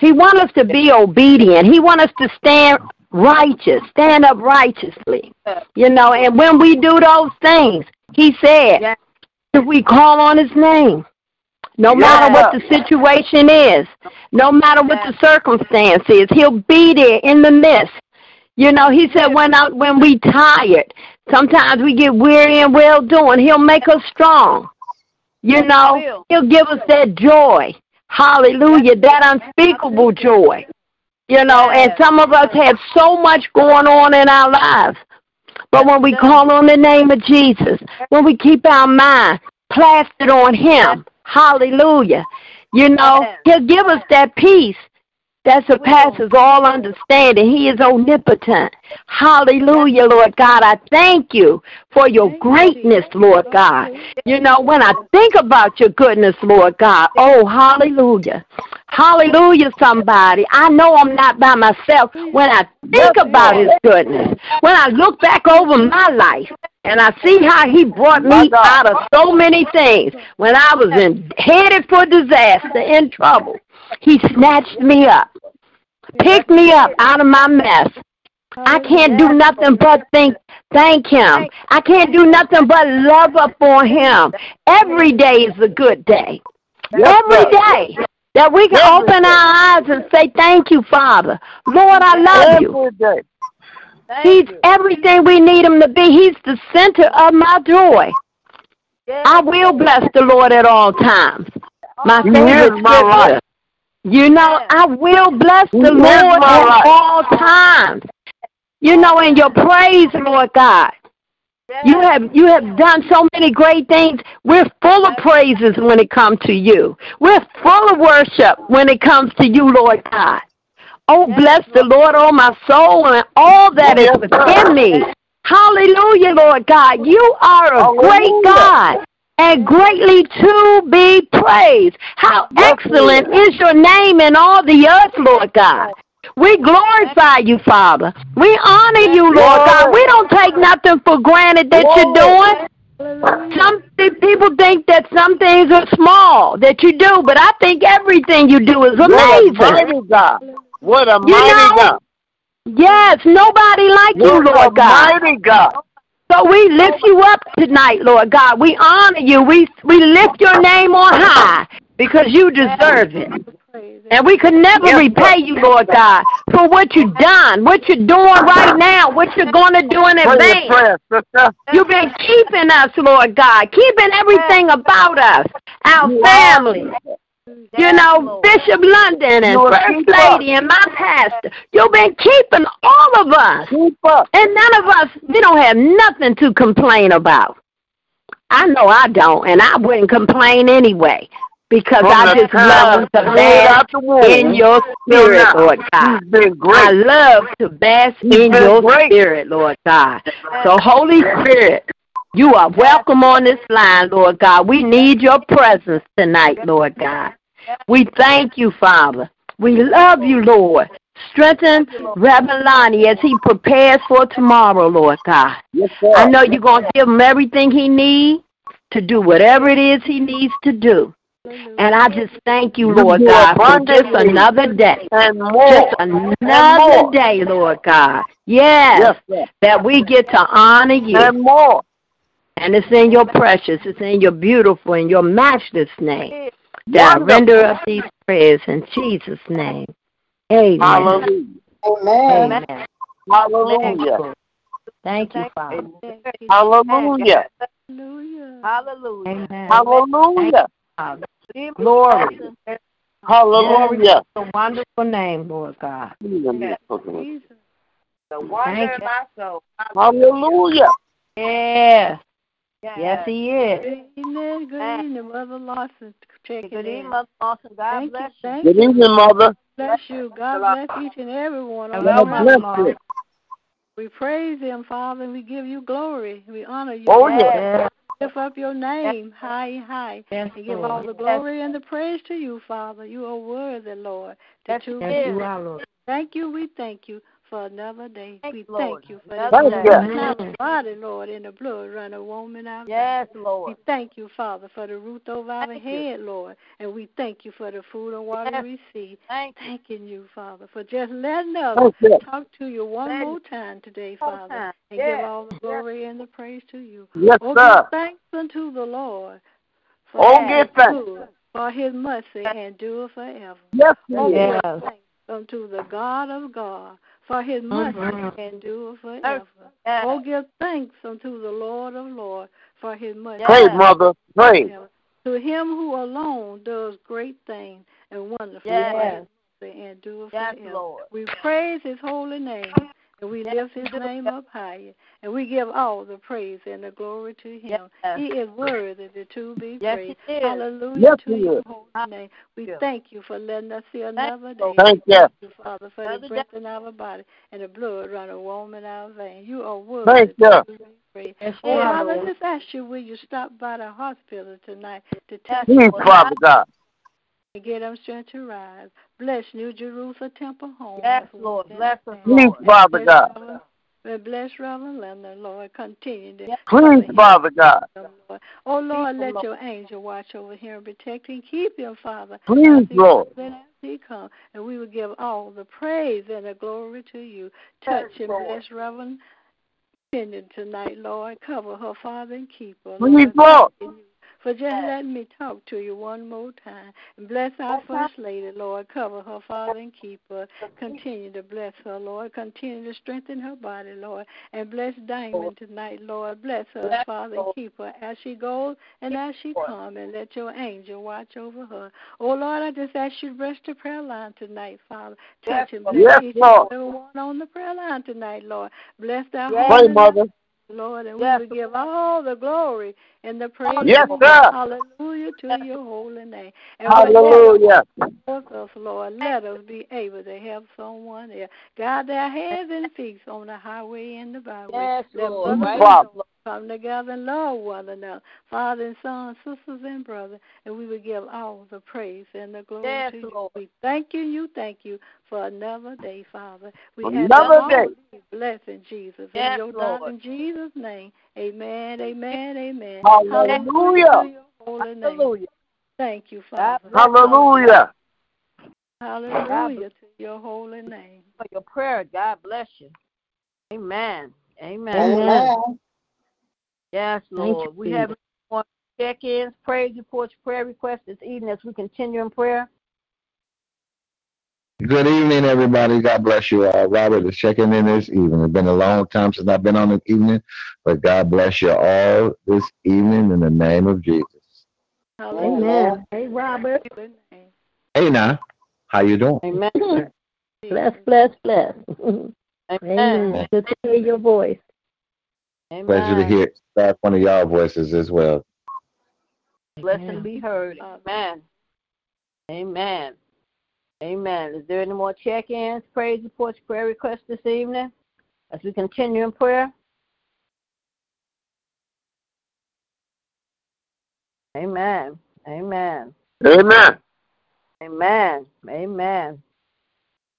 He wants us to be obedient. He wants us to stand righteous, stand up righteously. You know, and when we do those things, He said, if we call on His name, no matter what the situation is, no matter what the circumstance is, he'll be there in the midst. You know, he said when I, when we tired, sometimes we get weary and well doing. He'll make us strong. You know, he'll give us that joy. Hallelujah, that unspeakable joy. You know, and some of us have so much going on in our lives. But when we call on the name of Jesus, when we keep our mind plastered on him, hallelujah, you know, he'll give us that peace that surpasses all understanding. He is omnipotent. Hallelujah, Lord God. I thank you for your greatness, Lord God. You know, when I think about your goodness, Lord God, oh, hallelujah. Hallelujah, somebody. I know I'm not by myself when I think about his goodness. When I look back over my life and I see how he brought me out of so many things when I was in headed for disaster, in trouble. He snatched me up, picked me up out of my mess. I can't do nothing but think thank him. I can't do nothing but love up on him. Every day is a good day. Every day that we can open our eyes and say thank you, Father. Lord, I love you. He's everything we need him to be. He's the center of my joy. I will bless the Lord at all times. My favorite is my scripture. You know, I will bless the He Lord at all times. You know, in your praise, Lord God. You have you have done so many great things. We're full of praises when it comes to you. We're full of worship when it comes to you, Lord God. Oh, bless the Lord, oh my soul, and all that is within me. Hallelujah, Lord God. You are a great God and greatly to be praised. How excellent is your name in all the earth, Lord God. We glorify you, Father. We honor you, Lord God. We don't take nothing for granted that you're doing. Some people think that some things are small that you do, but I think everything you do is amazing. What a You mighty God. Yes, nobody like you, What a Lord God. mighty God. So we lift you up tonight, Lord God. We honor you. We we lift your name on high because you deserve it. And we could never repay you, Lord God, for what you've done, what you're doing right now, what you're going to do in advance. You've been keeping us, Lord God, keeping everything about us, our family. You know, Bishop London and You First keeper. Lady and my pastor. You've been keeping all of us. And none of us, we don't have nothing to complain about. I know I don't, and I wouldn't complain anyway. because From I just love we to came bask out the in your spirit, now. Lord God. He's I love to bask He's in your great. spirit, Lord God. So, Holy Spirit, you are welcome on this line, Lord God. We need your presence tonight, Lord God. We thank you, Father. We love you, Lord. Strengthen Reverend Lonnie as he prepares for tomorrow, Lord God. Yes. I know you're going to give him everything he needs to do whatever it is he needs to do. And I just thank you, Lord God, for just another day. Just another day, Lord God. Yes, Yes, that we get to honor you. And more. And it's in your precious, it's in your beautiful, and your matchless name that I Wonderful. render up these prayers in Jesus' name. Amen. Hallelujah. Amen. Amen. Hallelujah. Thank you, Father. Hallelujah. Hallelujah. Amen. Hallelujah. Father. Glory. Hallelujah. A wonderful name, Lord God. Jesus. The wonder of my soul. Hallelujah. Yes. Yes, he is. Good evening, good evening, Mother Lawson. Checking Good evening, in. Mother Lawson. God Thank you, bless you. thank Good evening, Mother. Bless you. God bless each and every one of God us. bless you. We praise Him, Father, and we give you glory. We honor you. Oh, Lord. yeah. Yes. Lift up your name high, high. Yes, And give all the glory and the praise to you, Father. You are worthy, Lord. To Yes, to Yes, you are, Lord. Thank you. We thank you for another day. Thank we you, Lord. thank you for Another this day. Thank our body, Lord, in the blood running warm in our Yes. Lord. We thank you, Father, for the roof over our Thank you. head, Lord. And we thank you for the food and water Yes. we receive. Thank you. Thanking you, Father, for just letting us Thank talk to you one Thank more time today, All Father, time. and Yes. give all the glory and the praise to you. Yes, Oh, sir. give thanks unto the Lord. For Oh, his give thanks. good, For his mercy endure forever. Yes, Oh, he. Yes. give thanks unto the God of God. For his mercy Mhm. endure forever. Yes. Oh, give thanks unto the Lord of Lords. For his mercy Pray, Yes. Mother. Pray. To him who alone does great things and wonderful Yes. for his mercy endure Yes, forever. Lord. We praise his holy name and we lift his name up higher and we give all the praise and the glory to him. Yes. He is worthy to be Yes, praised. he is. Hallelujah Yes, to he your holy name. We you. thank you for letting us see another day. Thank you. Thank you, Father, for the Another breath in our body and the blood running warm in our veins. You are worthy Thank to you. be praised. Yes, Oh, you are, Father, Lord. just ask you, will you stop by the hospital tonight to touch Please, Father God. And get them strength to rise? Bless New Jerusalem Temple Home. Yes, Lord. Bless in us. Please, Lord. Father God. Well, Bless Reverend Linda, Lord. Continue to Please, Father God. Lord. Oh, Lord, Keep let Lord. your angel watch over him and protect him. Keep him, Father. Please, Lord. goes as he come. And we will give all the praise and the glory to you. Touch Yes, and Lord. bless Reverend Bennett tonight, Lord. Cover her, Father, and keep her. Please, Lord. Lord. Thanking you For just letting me talk to you one more time. And bless our First Lady, Lord. Cover her, Father, and keep her. Continue to bless her, Lord. Continue to strengthen her body, Lord. And bless Diamond tonight, Lord. Bless her, Bless Father, and keep her as she goes and as she comes. And let your angel watch over her. Oh, Lord, I just ask you to bless the prayer line tonight, Father. Touch and bless Yes, each and every one on the prayer line tonight, Lord. Bless their Yes. Pray, home and Mother. Lord, and Yes. we will give all the glory and the praise. Yes, Lord. sir. Hallelujah to your holy name. And Hallelujah. with us, Lord, let us be able to help someone else. Guide their hands and feet on the highway and the byway. Yes, Lord. Right and Father. sisters come together and love one another, father and son, sisters and brothers, and we will give all the praise and the glory Yes, to you. Lord. We thank you, you thank you for another day, Father. We ask Another all day. these blessings, Jesus. Yes, in your Lord. darling Jesus' name. Amen, amen, amen. Hallelujah. to your holy name. Hallelujah. Thank you, Father. Hallelujah. Hallelujah to your holy name. for your prayer. God bless you. Amen. Amen. Amen. Yes, Lord. you, we have more check-ins, praise reports, prayer requests this evening as we continue in prayer. Good evening, everybody. God bless you. Uh, Robert is checking in this evening. It's been a long time since I've been on this evening, but God bless you all this evening in the name of Jesus. Hallelujah. Amen. Hey, Robert. to your name. Hey, now, how you doing? Amen. Bless, bless, bless. Amen. Amen. Good to hear your voice. Amen. Pleasure to hear back one of y'all voices as well. Blessing be heard. Amen. Amen. Amen. Is there any more check-ins, praise reports, prayer requests this evening as we continue in prayer? Amen. Amen. Amen. Amen. Amen.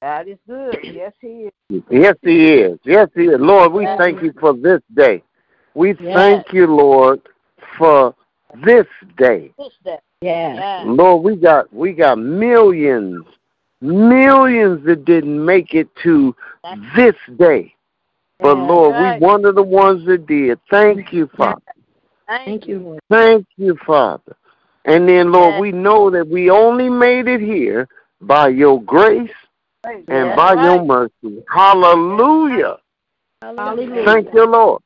God is good. Yes, He is. Yes, He is. Yes, He is. Lord, we Yes. thank you for this day. We Yes. thank you, Lord, for this day. This day. Yeah. Yes. Lord, we got we got millions, millions that didn't make it to this day. But Lord, Right. we one of the ones that did. Thank you, Father. Thank you, Lord. Thank you, Father. And then, Lord, we know that we only made it here by your grace and by your mercy. Hallelujah. Hallelujah. Thank you, Lord.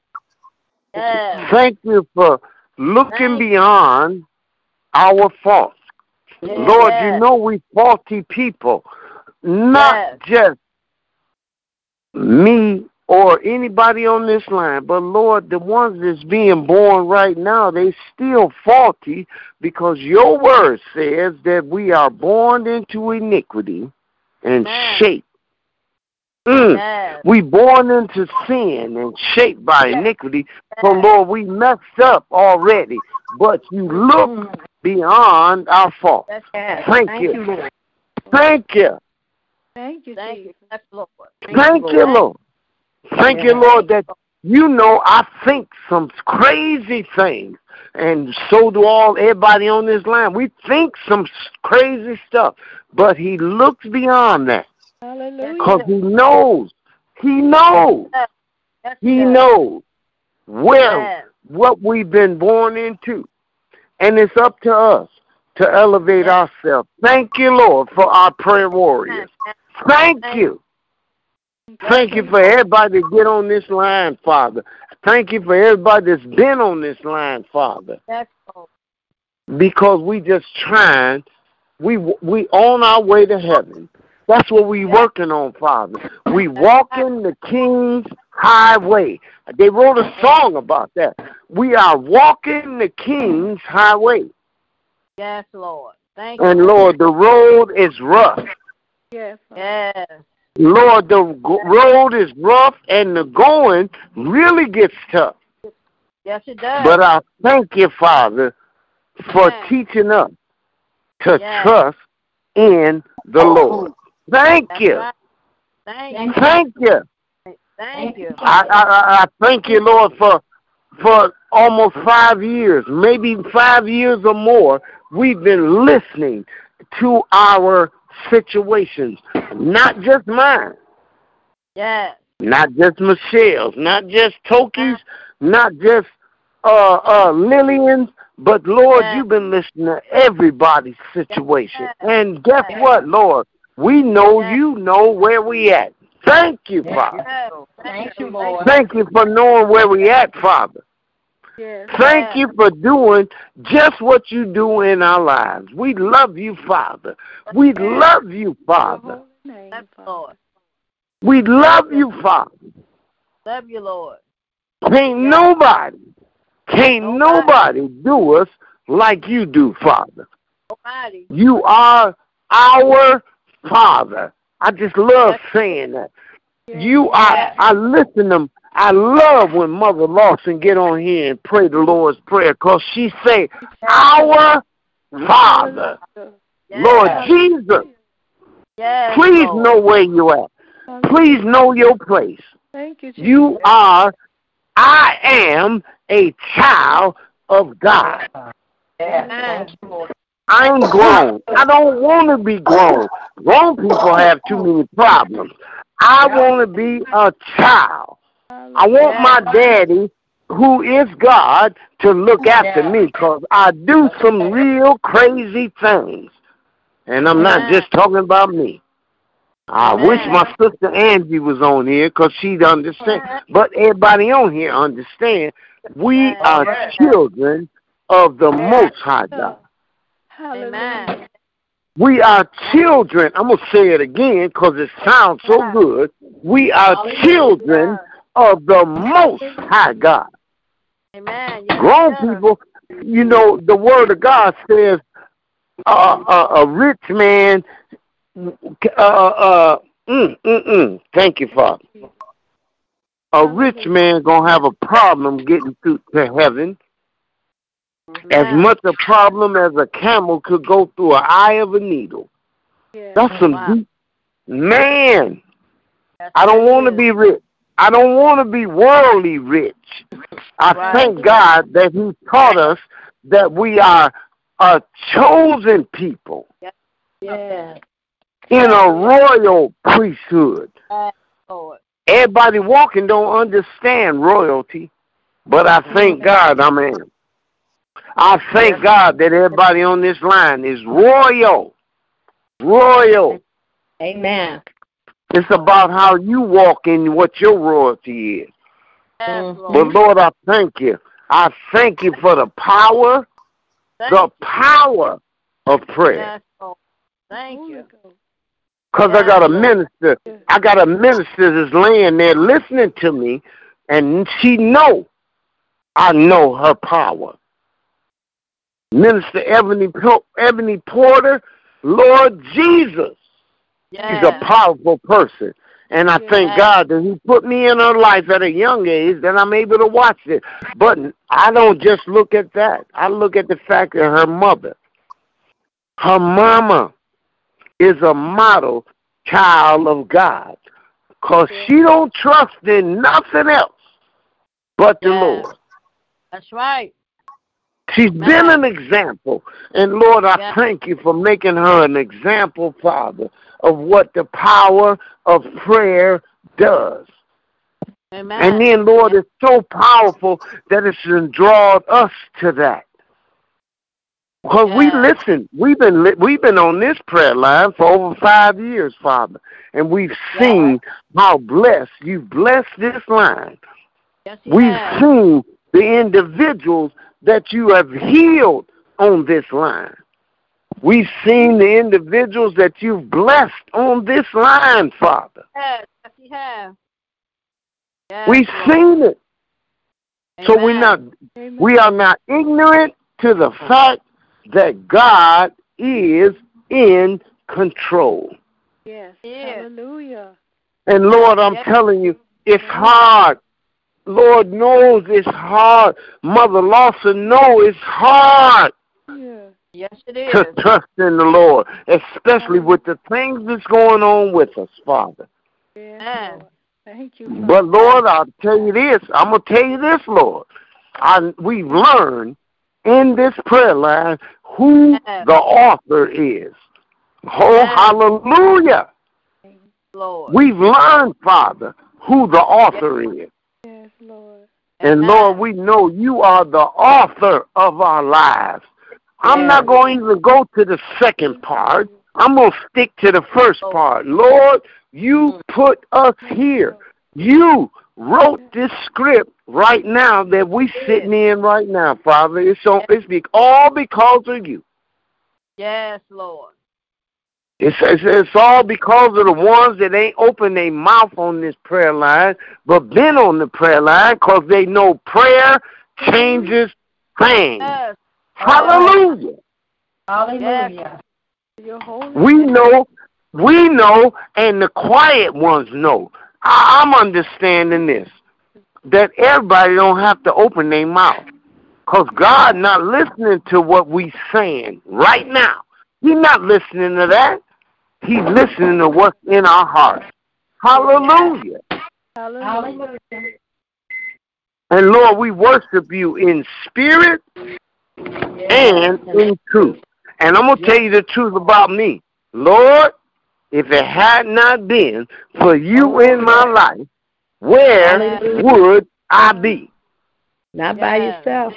Thank you for looking Thank you. beyond our faults. Lord, you know we faulty people, not Yes. just me or anybody on this line, but Lord, the ones that's being born right now, they still faulty because your word says that we are born into iniquity and Amen. shaped. Mm. We born into sin and shaped by iniquity. So Lord, we messed up already, but you look beyond our fault. Yes. Thank Thank you. you, Lord. Thank you. Thank you. Thank you. Lord. Thank you, Lord. Thank you, Lord, that you know I think some crazy things, and so do all everybody on this line. We think some crazy stuff, but He looks beyond that because He knows. He knows. He knows well Yes. what we've been born into, and it's up to us to elevate Yes. ourselves. Thank you, Lord, for our prayer warriors. Thank Thank you. Thank you for everybody that get on this line, Father. Thank you for everybody that's been on this line, Father. Because we just trying, we we on our way to heaven. That's what we working on, Father. We walking the King's highway. They wrote a song about that. We are walking the King's highway. Yes, Lord. Thank you. And Lord, the road is rough. Yes. Yes. Lord, the go- road is rough and the going really gets tough. Yes, it does. But I thank you, Father, for Yes. teaching us to Yes. trust in the Lord. Thank That's you. right. Thank you. Thank you. Thank you. I, I, I- I thank you, Lord, for for almost five years, maybe five years or more, we've been listening to our situations, not just mine, Yes. not just Michelle's, not just Toki's, not just uh, uh, Lillian's, but Lord, Yes. you've been listening to everybody's situation. Yes. And guess Yes. what, Lord? We know Yes. you know where we at. Thank you, Father. Yes. Thank you, Lord. Thank you for knowing where we at, Father. Yes, Thank Yes. you for doing just what you do in our lives. We love you, Father. We love you, Father. Yes, Lord. We love you, Father. Love you, Lord. Can't nobody, can't Nobody. nobody do us like you do, Father. Almighty. You are our Father. I just love saying that. You are. I listen to. I love when Mother Lawson get on here and pray the Lord's prayer, cause she say, "Our Father, Yes. Lord Jesus, Yes, please Lord. know where you at. Please know your place. Thank you, Jesus. You are. I am a child of God. Amen. I'm grown. I don't want to be grown. Grown people have too many problems. I want to be a child. I want my daddy, who is God, to look after me because I do some real crazy things. And I'm not just talking about me. I wish my sister Angie was on here because she'd understand. But everybody on here understand. We are children of the Most High God. Amen. We are children. I'm going to say it again because it sounds so good. We are children of the Most High God. Amen. Yes, Grown sir. people, you know, the Word of God says uh, uh, a rich man. Uh, uh, mm, mm, mm. Thank you, Father. A rich man gonna have a problem getting through to heaven. As much a problem as a camel could go through an eye of a needle. Yeah. That's some Wow. deep man. Yes, I don't want to be rich. I don't want to be worldly rich. I Right. thank God that He taught us that we are a chosen people Yes, in a royal priesthood. Lord. Everybody walking don't understand royalty, but I thank God I'm in. I thank God that everybody on this line is royal. Royal. Amen. It's about how you walk in what your royalty is. Yes, Mhm. Lord. But Lord, I thank you. I thank you for the power, Thank the you. power of prayer. Yes, Thank you. Because I got a minister, I got a minister that's laying there listening to me, and she know I know her power. Minister Ebony Ebony Porter, Lord Jesus, Yes. she's a powerful person. And I thank God that He put me in her life at a young age that I'm able to watch it. But I don't just look at that. I look at the fact that her mother, her mama, is a model child of God. Because she don't trust in nothing else but the Yes. Lord. That's right. She's been an example. And Lord, I Yes. thank you for making her an example, Father, of what the power of prayer does. Amen. And then, Lord, it's so powerful that it's drawn us to that. Because we listen, we've been li- we've been on this prayer line for over five years, Father, and we've seen how blessed you've blessed this line. yes, We've has. seen the individuals that you have healed on this line. We've seen the individuals that you've blessed on this line, Father. Yes, he has. Yes, We've seen it. So we're Amen. not we are not ignorant to the fact that God is in control. Yes. Yes. Hallelujah. And Lord, I'm Yes. telling you, it's hard. Lord knows it's hard. Mother Lawson knows it's hard Yeah. Yes, it is. to trust in the Lord, especially with the things that's going on with us, Father. Yes, Amen. Lord. Thank you. But Lord, I'll tell you this. I'm gonna tell you this, Lord. I we've learned in this prayer line who Yes. the author is. Oh, Yes. hallelujah! Lord. We've learned, Father, who the author is. Yes, Lord. And. Lord, we know you are the author of our lives. I'm Yes. not going to even go to the second part. I'm going to stick to the first oh. part. Lord, you mm. put us here. You wrote this script right now that we sitting in right now, Father. It's, so, it's be, all because of you. Yes, Lord. It's, it's, it's all because of the ones that ain't opened their mouth on this prayer line, but been on the prayer line because they know prayer changes things. Yes. Hallelujah. Hallelujah. Your holy We know, we know, and the quiet ones know. I, I'm understanding this, that everybody don't have to open their mouth. Because God not listening to what we saying right now. He's not listening to that. He's listening to what's in our heart. Hallelujah. Hallelujah. And Lord, we worship you in spirit and in truth. And I'm going to tell you the truth about me. Lord, if it had not been for you in my life, where would I be? Not by Yes. yourself.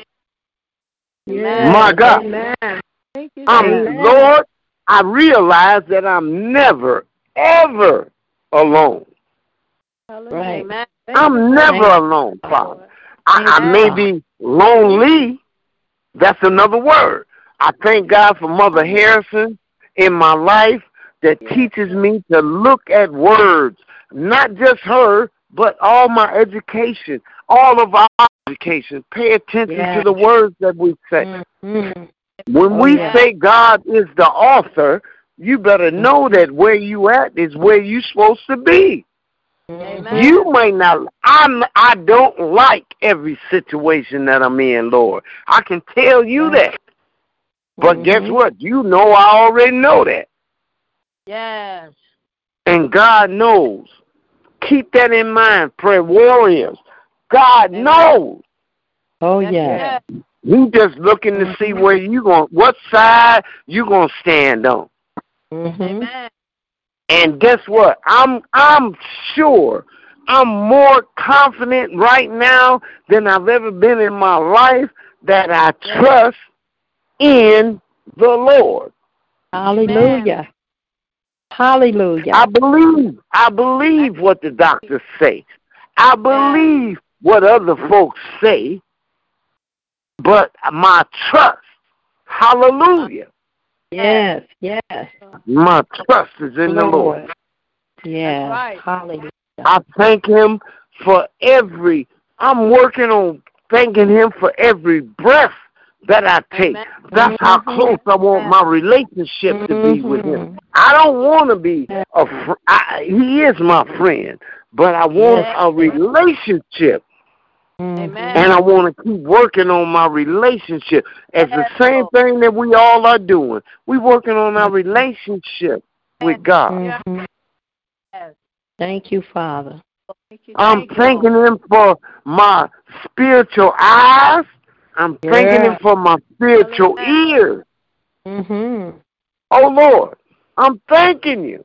Amen. My God. Amen. Thank you. I'm, Jesus. Lord, I realize that I'm never, ever alone. Right. Amen. Thank you, I'm never Thank alone, Father. I, I may be lonely. That's another word. I thank God for Mother Harrison in my life that teaches me to look at words, not just her, but all my education, all of our education. Pay attention Yes. to the words that we say. Mm. When we oh, say God is the author, you better know mm-hmm. that where you at is where you supposed to be. Amen. You may not. I'm. I don't like every situation that I'm in, Lord. I can tell you mm-hmm. that. But guess what? You know I already know that, Yes. and God knows. Keep that in mind, prayer warriors. God Amen. knows. Oh, Yes, yeah. yes. He just looking to see where you going, what side you gonna stand on. Mm-hmm. Amen. And guess what? I'm I'm sure I'm more confident right now than I've ever been in my life that I trust in the Lord. Hallelujah. Hallelujah. I believe I believe what the doctors say. I believe what other folks say. But my trust, hallelujah, Yes, yes. my trust is in the Lord. Yes. right. Hallelujah. I thank him for every I'm working on thanking him for every breath that I take. Amen. That's how Mhm. close I want my relationship to be with him. I don't want to be a fr- I, he is my friend, but I want Yes. a relationship Amen. and I want to keep working on my relationship. It's the same thing that we all are doing. We're working on our relationship with God. Mhm. Yes. Thank you, Father. Thank you. I'm Thank you, thanking him for my spiritual eyes. I'm thanking Yeah. him for my spiritual ears. Mm-hmm. Oh Lord, I'm thanking you.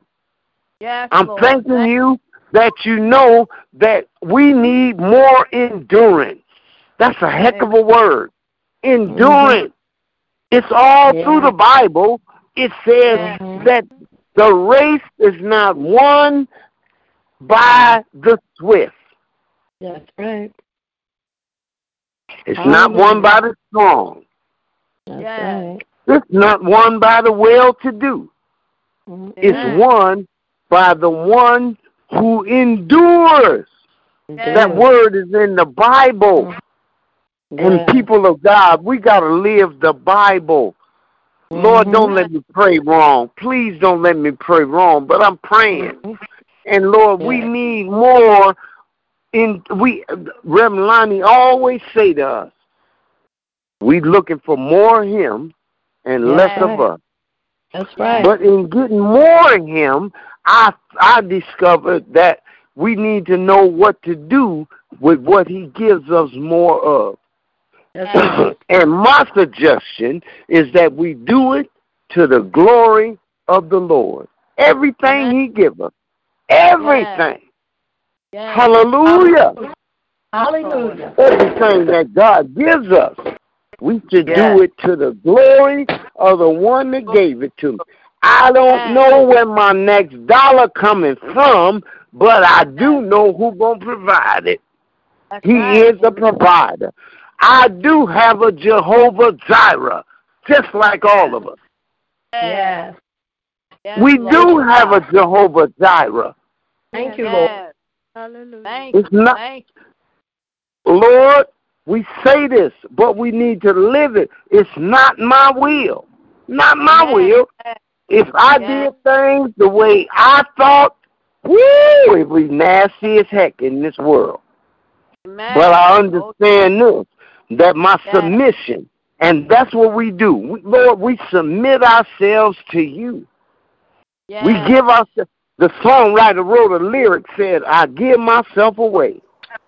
Yes, I'm Lord. thanking Thank you that you know that we need more endurance. That's a heck of a word. Endurance. It's all Yeah. through the Bible. It says Mhm. that the race is not won by the swift. That's right. It's not won by the strong. That's Yes. It's not won by the well-to-do. Mhm. It's won by the one who endures. Yes. That word is in the Bible. And people of God, we got to live the Bible. Lord, Mhm. don't let me pray wrong. Please don't let me pray wrong, but I'm praying. Mhm. And Lord, we need more in we Reverend Lonnie always say to us, we looking for more of him and Yeah. less of us. That's right. But in getting more of him, I I discovered that we need to know what to do with what he gives us more of. Right. and my suggestion is that we do it to the glory of the Lord. Everything he gives us. Everything. Yes. Hallelujah. Hallelujah. Everything that God gives us. We should Yes. do it to the glory of the one that gave it to me. I don't Yes. know where my next dollar coming from, but I do know who gonna provide it. That's He right. is the provider. I do have a Jehovah Jireh, just like all of us. Yes. Yes, We Lord. do have a Jehovah Jireh. Thank you, Lord. Yes. Hallelujah. Thank you. It's not, Thank you. Lord, we say this, but we need to live it. It's not my will. Not my Amen. will. If I Yes. did things the way I thought, woo, it was nasty as heck in this world. Amen. But I understand this, that my Yes. submission, and that's what we do. We, Lord, we submit ourselves to you. yes. We give us the songwriter wrote a lyric said, I give myself away.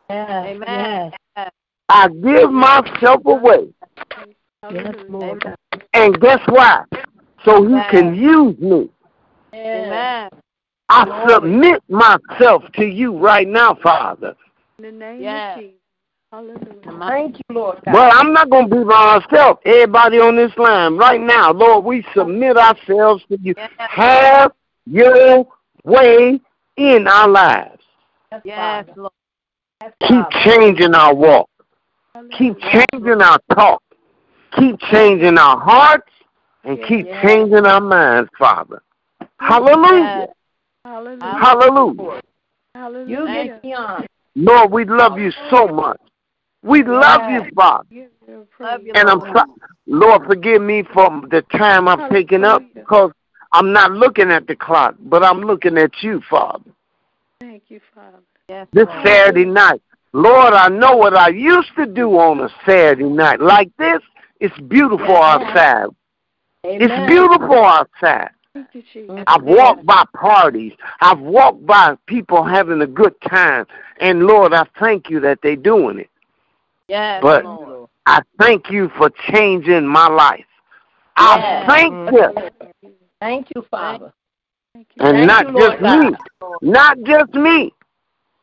Yes. Amen. Yes. I give myself away. Yes, Hallelujah. Lord. And guess why? So he Yes. can use me. Yes. Amen. I Glory. submit myself to you right now, Father. In the name Yes. of Jesus. Hallelujah. Thank you, Lord God. But I'm not going to be by myself. Everybody on this line right now, Lord, we submit ourselves to you. Yes. Have your way in our lives. Yes, Lord. Keep changing our walk. Keep changing our talk. Keep changing our hearts and keep changing our minds, Father. Hallelujah. Hallelujah. Hallelujah. You get. Lord, we love you so much. We love you, Father. Give you Love praise. you, And I'm Lord. so, Lord, forgive me for the time I've taken up because I'm not looking at the clock, but I'm looking at you, Father. Thank you, Father. Yes, This Lord. Saturday night. Lord, I know what I used to do on a Saturday night. Like this, it's beautiful Yeah. outside. It's beautiful outside. Thank you, Jesus. I've walked by parties. I've walked by people having a good time. And Lord, I thank you that they're doing it. Yes, But- Lord. I thank you for changing my life. I thank you. Thank you, Father. Thank you. And Thank not you, Lord just me. God. Not just me.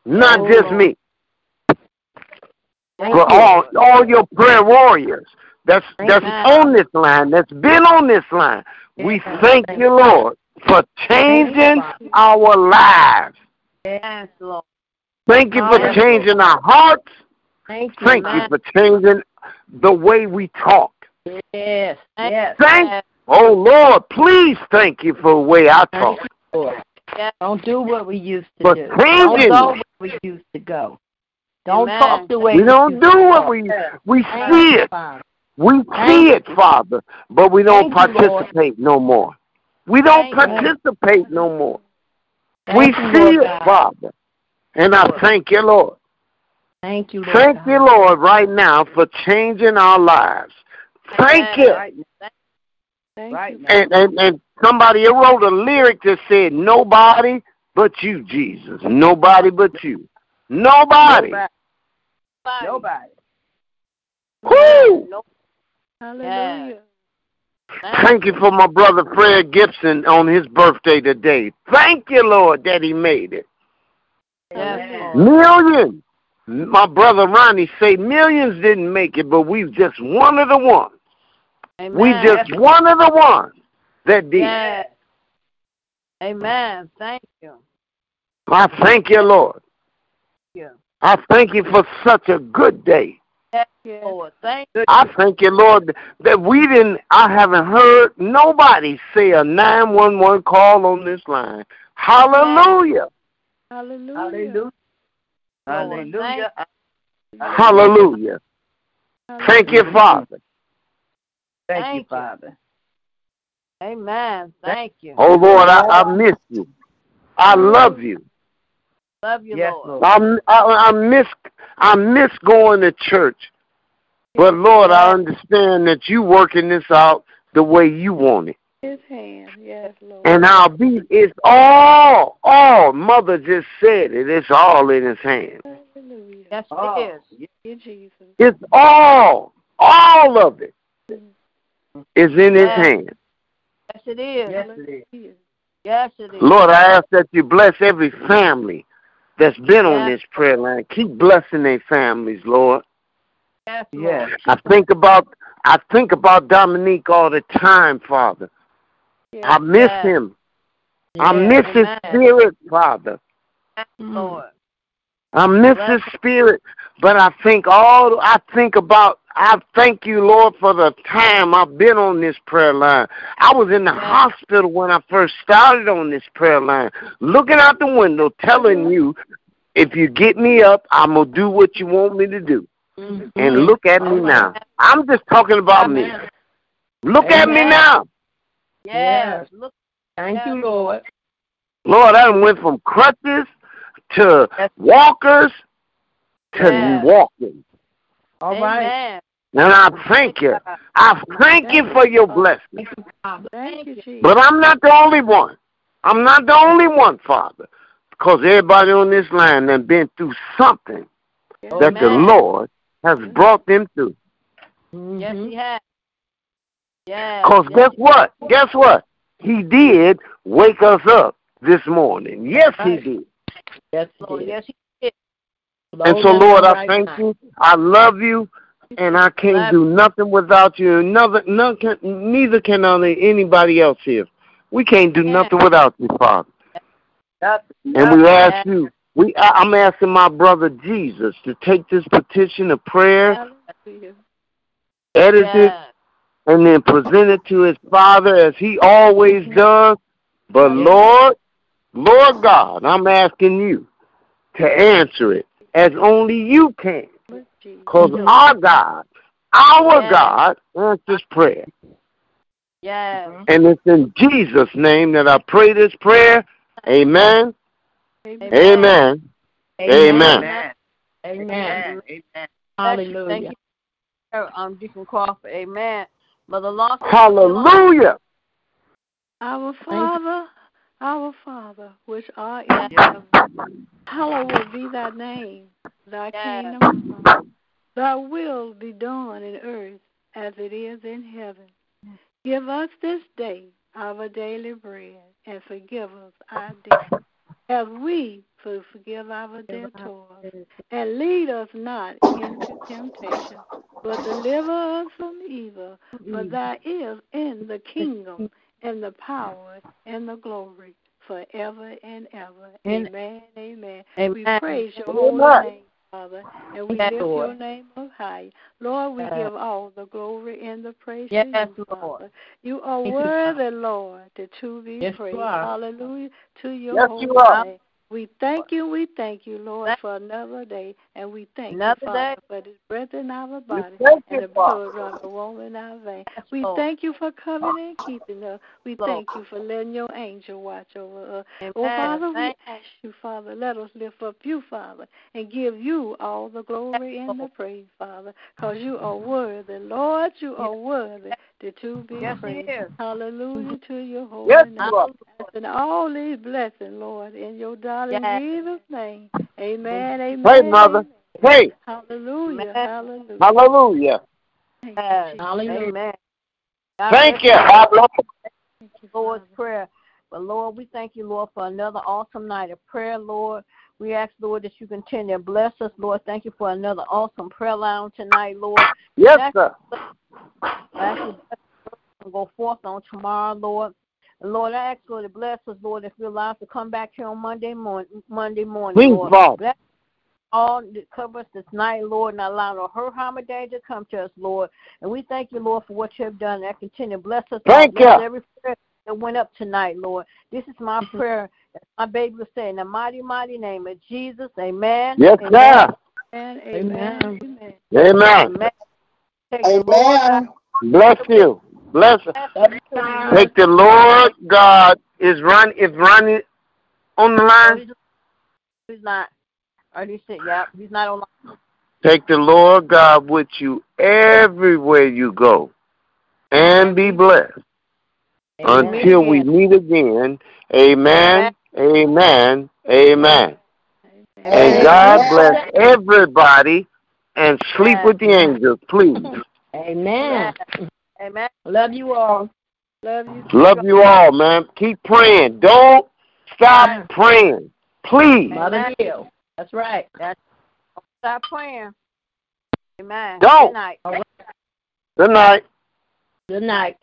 Not Oh, just Lord. me. Thank But you. all all your prayer warriors that's that's Amen. on this line, that's been on this line. We thank thank you, you. Lord, for changing Father. our lives. Yes, Lord. Thank you for Hallelujah. changing our hearts. Thank you. Thank you for changing the way we talk. Yes. Thank Yes. Thank Yes. Oh Lord, please thank you for the way I talk. you, Don't do what we used to For do. changing. Don't go where we used to go. Don't Amen. talk the way We don't used to do what talk. we we Thank see you, it. Father. We Thank see it, Father, but we don't Thank you, participate no more. We don't Thank you. participate no more. Thank we you, see Lord it, God. Father. And I thank you, Lord. Thank you, Lord Thank God. you, Lord, right now for changing our lives. Thank you. Right. Thank Right. you. And, and and somebody wrote a lyric that said, "Nobody but you, Jesus. Nobody but you. Nobody." Nobody. Nobody. Woo! No. Hallelujah. Thank you for my brother Fred Gibson on his birthday today. Thank you, Lord, that he made it. Yes, Millions. My brother Ronnie say millions didn't make it, but we just one of the ones. Amen. We just one of the ones that did. Yes. Amen. Thank you. I thank you, Lord. you. I thank you for such a good day. Yes. Lord. Thank you. I thank you, Lord, that we didn't, I haven't heard nobody say a 911 call on this line. Hallelujah. Hallelujah. Hallelujah. Hallelujah. Hallelujah. Thank you, Father. Thank, Thank you, you. Father. Amen. Thank you. Oh, Lord, I, I miss you. I love you. Love you, Yes, Lord. Lord. I, I, I miss I miss going to church. But Lord, I understand that you working this out the way you want it. His hand. Yes, Lord. And I'll be it's all all mother just said it. It's all in his hand. Hallelujah. Yes, Oh, it is. Thank you, Jesus. It's all all of it is in his hand. Yes, it is. Yes, it is. Yes, it is. Lord, I ask that you bless every family that's been on this prayer line. Keep blessing their families, Lord. Yes, Yes. Lord. I think about I think about Dominique all the time, Father. Yes. I miss Yes. him. I Yes. miss his spirit, Father. Yes, mm. Lord. I miss Bless his spirit. But I think all I think about I thank you, Lord, for the time I've been on this prayer line. I was in the hospital when I first started on this prayer line, looking out the window, telling you, if you get me up, I'm gonna do what you want me to do. Mhm. And look at me now. I'm just talking about me. Amen. Look at me now. Yes. Look. Thank Yes. you, Lord. Lord, I went from crutches to Yes. walkers to Yes. walking. All right. Amen. And I thank you. I thank you for your blessing. Thank you, Father. Thank you, Jesus. But I'm not the only one. I'm not the only one, Father. Because everybody on this line has been through something Yes. that the Lord has mm-hmm. brought them through. Yes, he has. Yes. Because yes, guess what? Guess what? He did wake us up this morning. Yes, he did. Yes, Lord. Yes, he did. And so, Lord, I thank you. I love you, and I can't do nothing without you. And Neither, none can, neither can anybody else here. We can't do nothing without you, Father. And we ask you, we I'm asking my brother Jesus to take this petition of prayer, edit it, and then present it to his Father as he always does. But Lord, Lord God, I'm asking you to answer it as only you can. Jesus. Because our God, our Yes. God answers prayer. Yes. And it's in Jesus' name that I pray this prayer. Amen. Amen. Amen. Amen. Amen. Amen. Thank Thank you. you, um, Deacon Crawford. Amen. Mother Lawson. Hallelujah. Our Father, our Father, which art in heaven, hallowed be thy name. Thy Yes. kingdom come. Thy will be done in earth as it is in heaven. Give us this day our daily bread, and forgive us our debt, as we forgive our debtors. And lead us not into temptation, but deliver us from evil. For thy is in the kingdom and the power and the glory forever and ever. Amen. Amen. Amen. We praise your holy name, Father, and we Yes, lift Lord. your name up high. Lord, we Yes. give all the glory and the praise Yes, to you, Lord. You are worthy, Lord, to, to be Yes, praised. Hallelujah to your Yes, holy you are. name. We thank you, we thank you, Lord, for another day, and we thank Another you, Father, day. for this breath in our body and the blood running warm in our veins. We thank you for coming and keeping us. We thank you for letting your angel watch over us. Oh, Amen. Oh, Father, we ask you, Father, let us lift up you, Father, and give you all the glory and the praise, Father, because you are worthy. Lord, you are worthy to, to be Yes, praised. Hallelujah to your holy Yes, name. And all these blessings, Lord, in your darling Yes. Jesus' name. Amen, amen. Hey, mother. Hey, Hallelujah, Amen. hallelujah. hallelujah. Thank Yes. Jesus. Hallelujah. Amen. God Thank you. God bless. Thank you, Lord's Prayer. But Lord, we thank you, Lord, for another awesome night of prayer, Lord. We ask, Lord, that you continue to bless us, Lord. Thank you for another awesome prayer line tonight, Lord. Yes, sir. Ask you to bless us and go forth on tomorrow, Lord. And Lord, I ask Lord to bless us, Lord, if we're allowed to come back here on Monday morning. Monday morning, Please, Lord. Father. Bless all that cover us this night, Lord, and allow no hurt, harm, or danger to come to us, Lord. And we thank you, Lord, for what you have done. And continue to bless us. Thank Lord. Bless you. every prayer that went up tonight, Lord. This is my mm-hmm. prayer. My baby was saying, in the mighty, mighty name of Jesus. Amen. Yes, amen, sir. Amen, amen, Amen. amen. Amen. Amen. Take the Lord Amen. Bless you. Bless you. Love you, God. Take the Lord God is run is running on the line. he's, he's not. Or he said, yeah, he's not on. Take the Lord God with you everywhere you go. And be blessed Amen. until we meet again. Amen. Amen. Amen. And Amen. God bless everybody and sleep Yes. with the angels, please. Amen. Amen. Love you all. Love you. Love you all, man. Keep praying. Don't stop praying. Please. Mother Hill. That's right. Stop praying. Amen. Don't. Good night. Good night. Good night.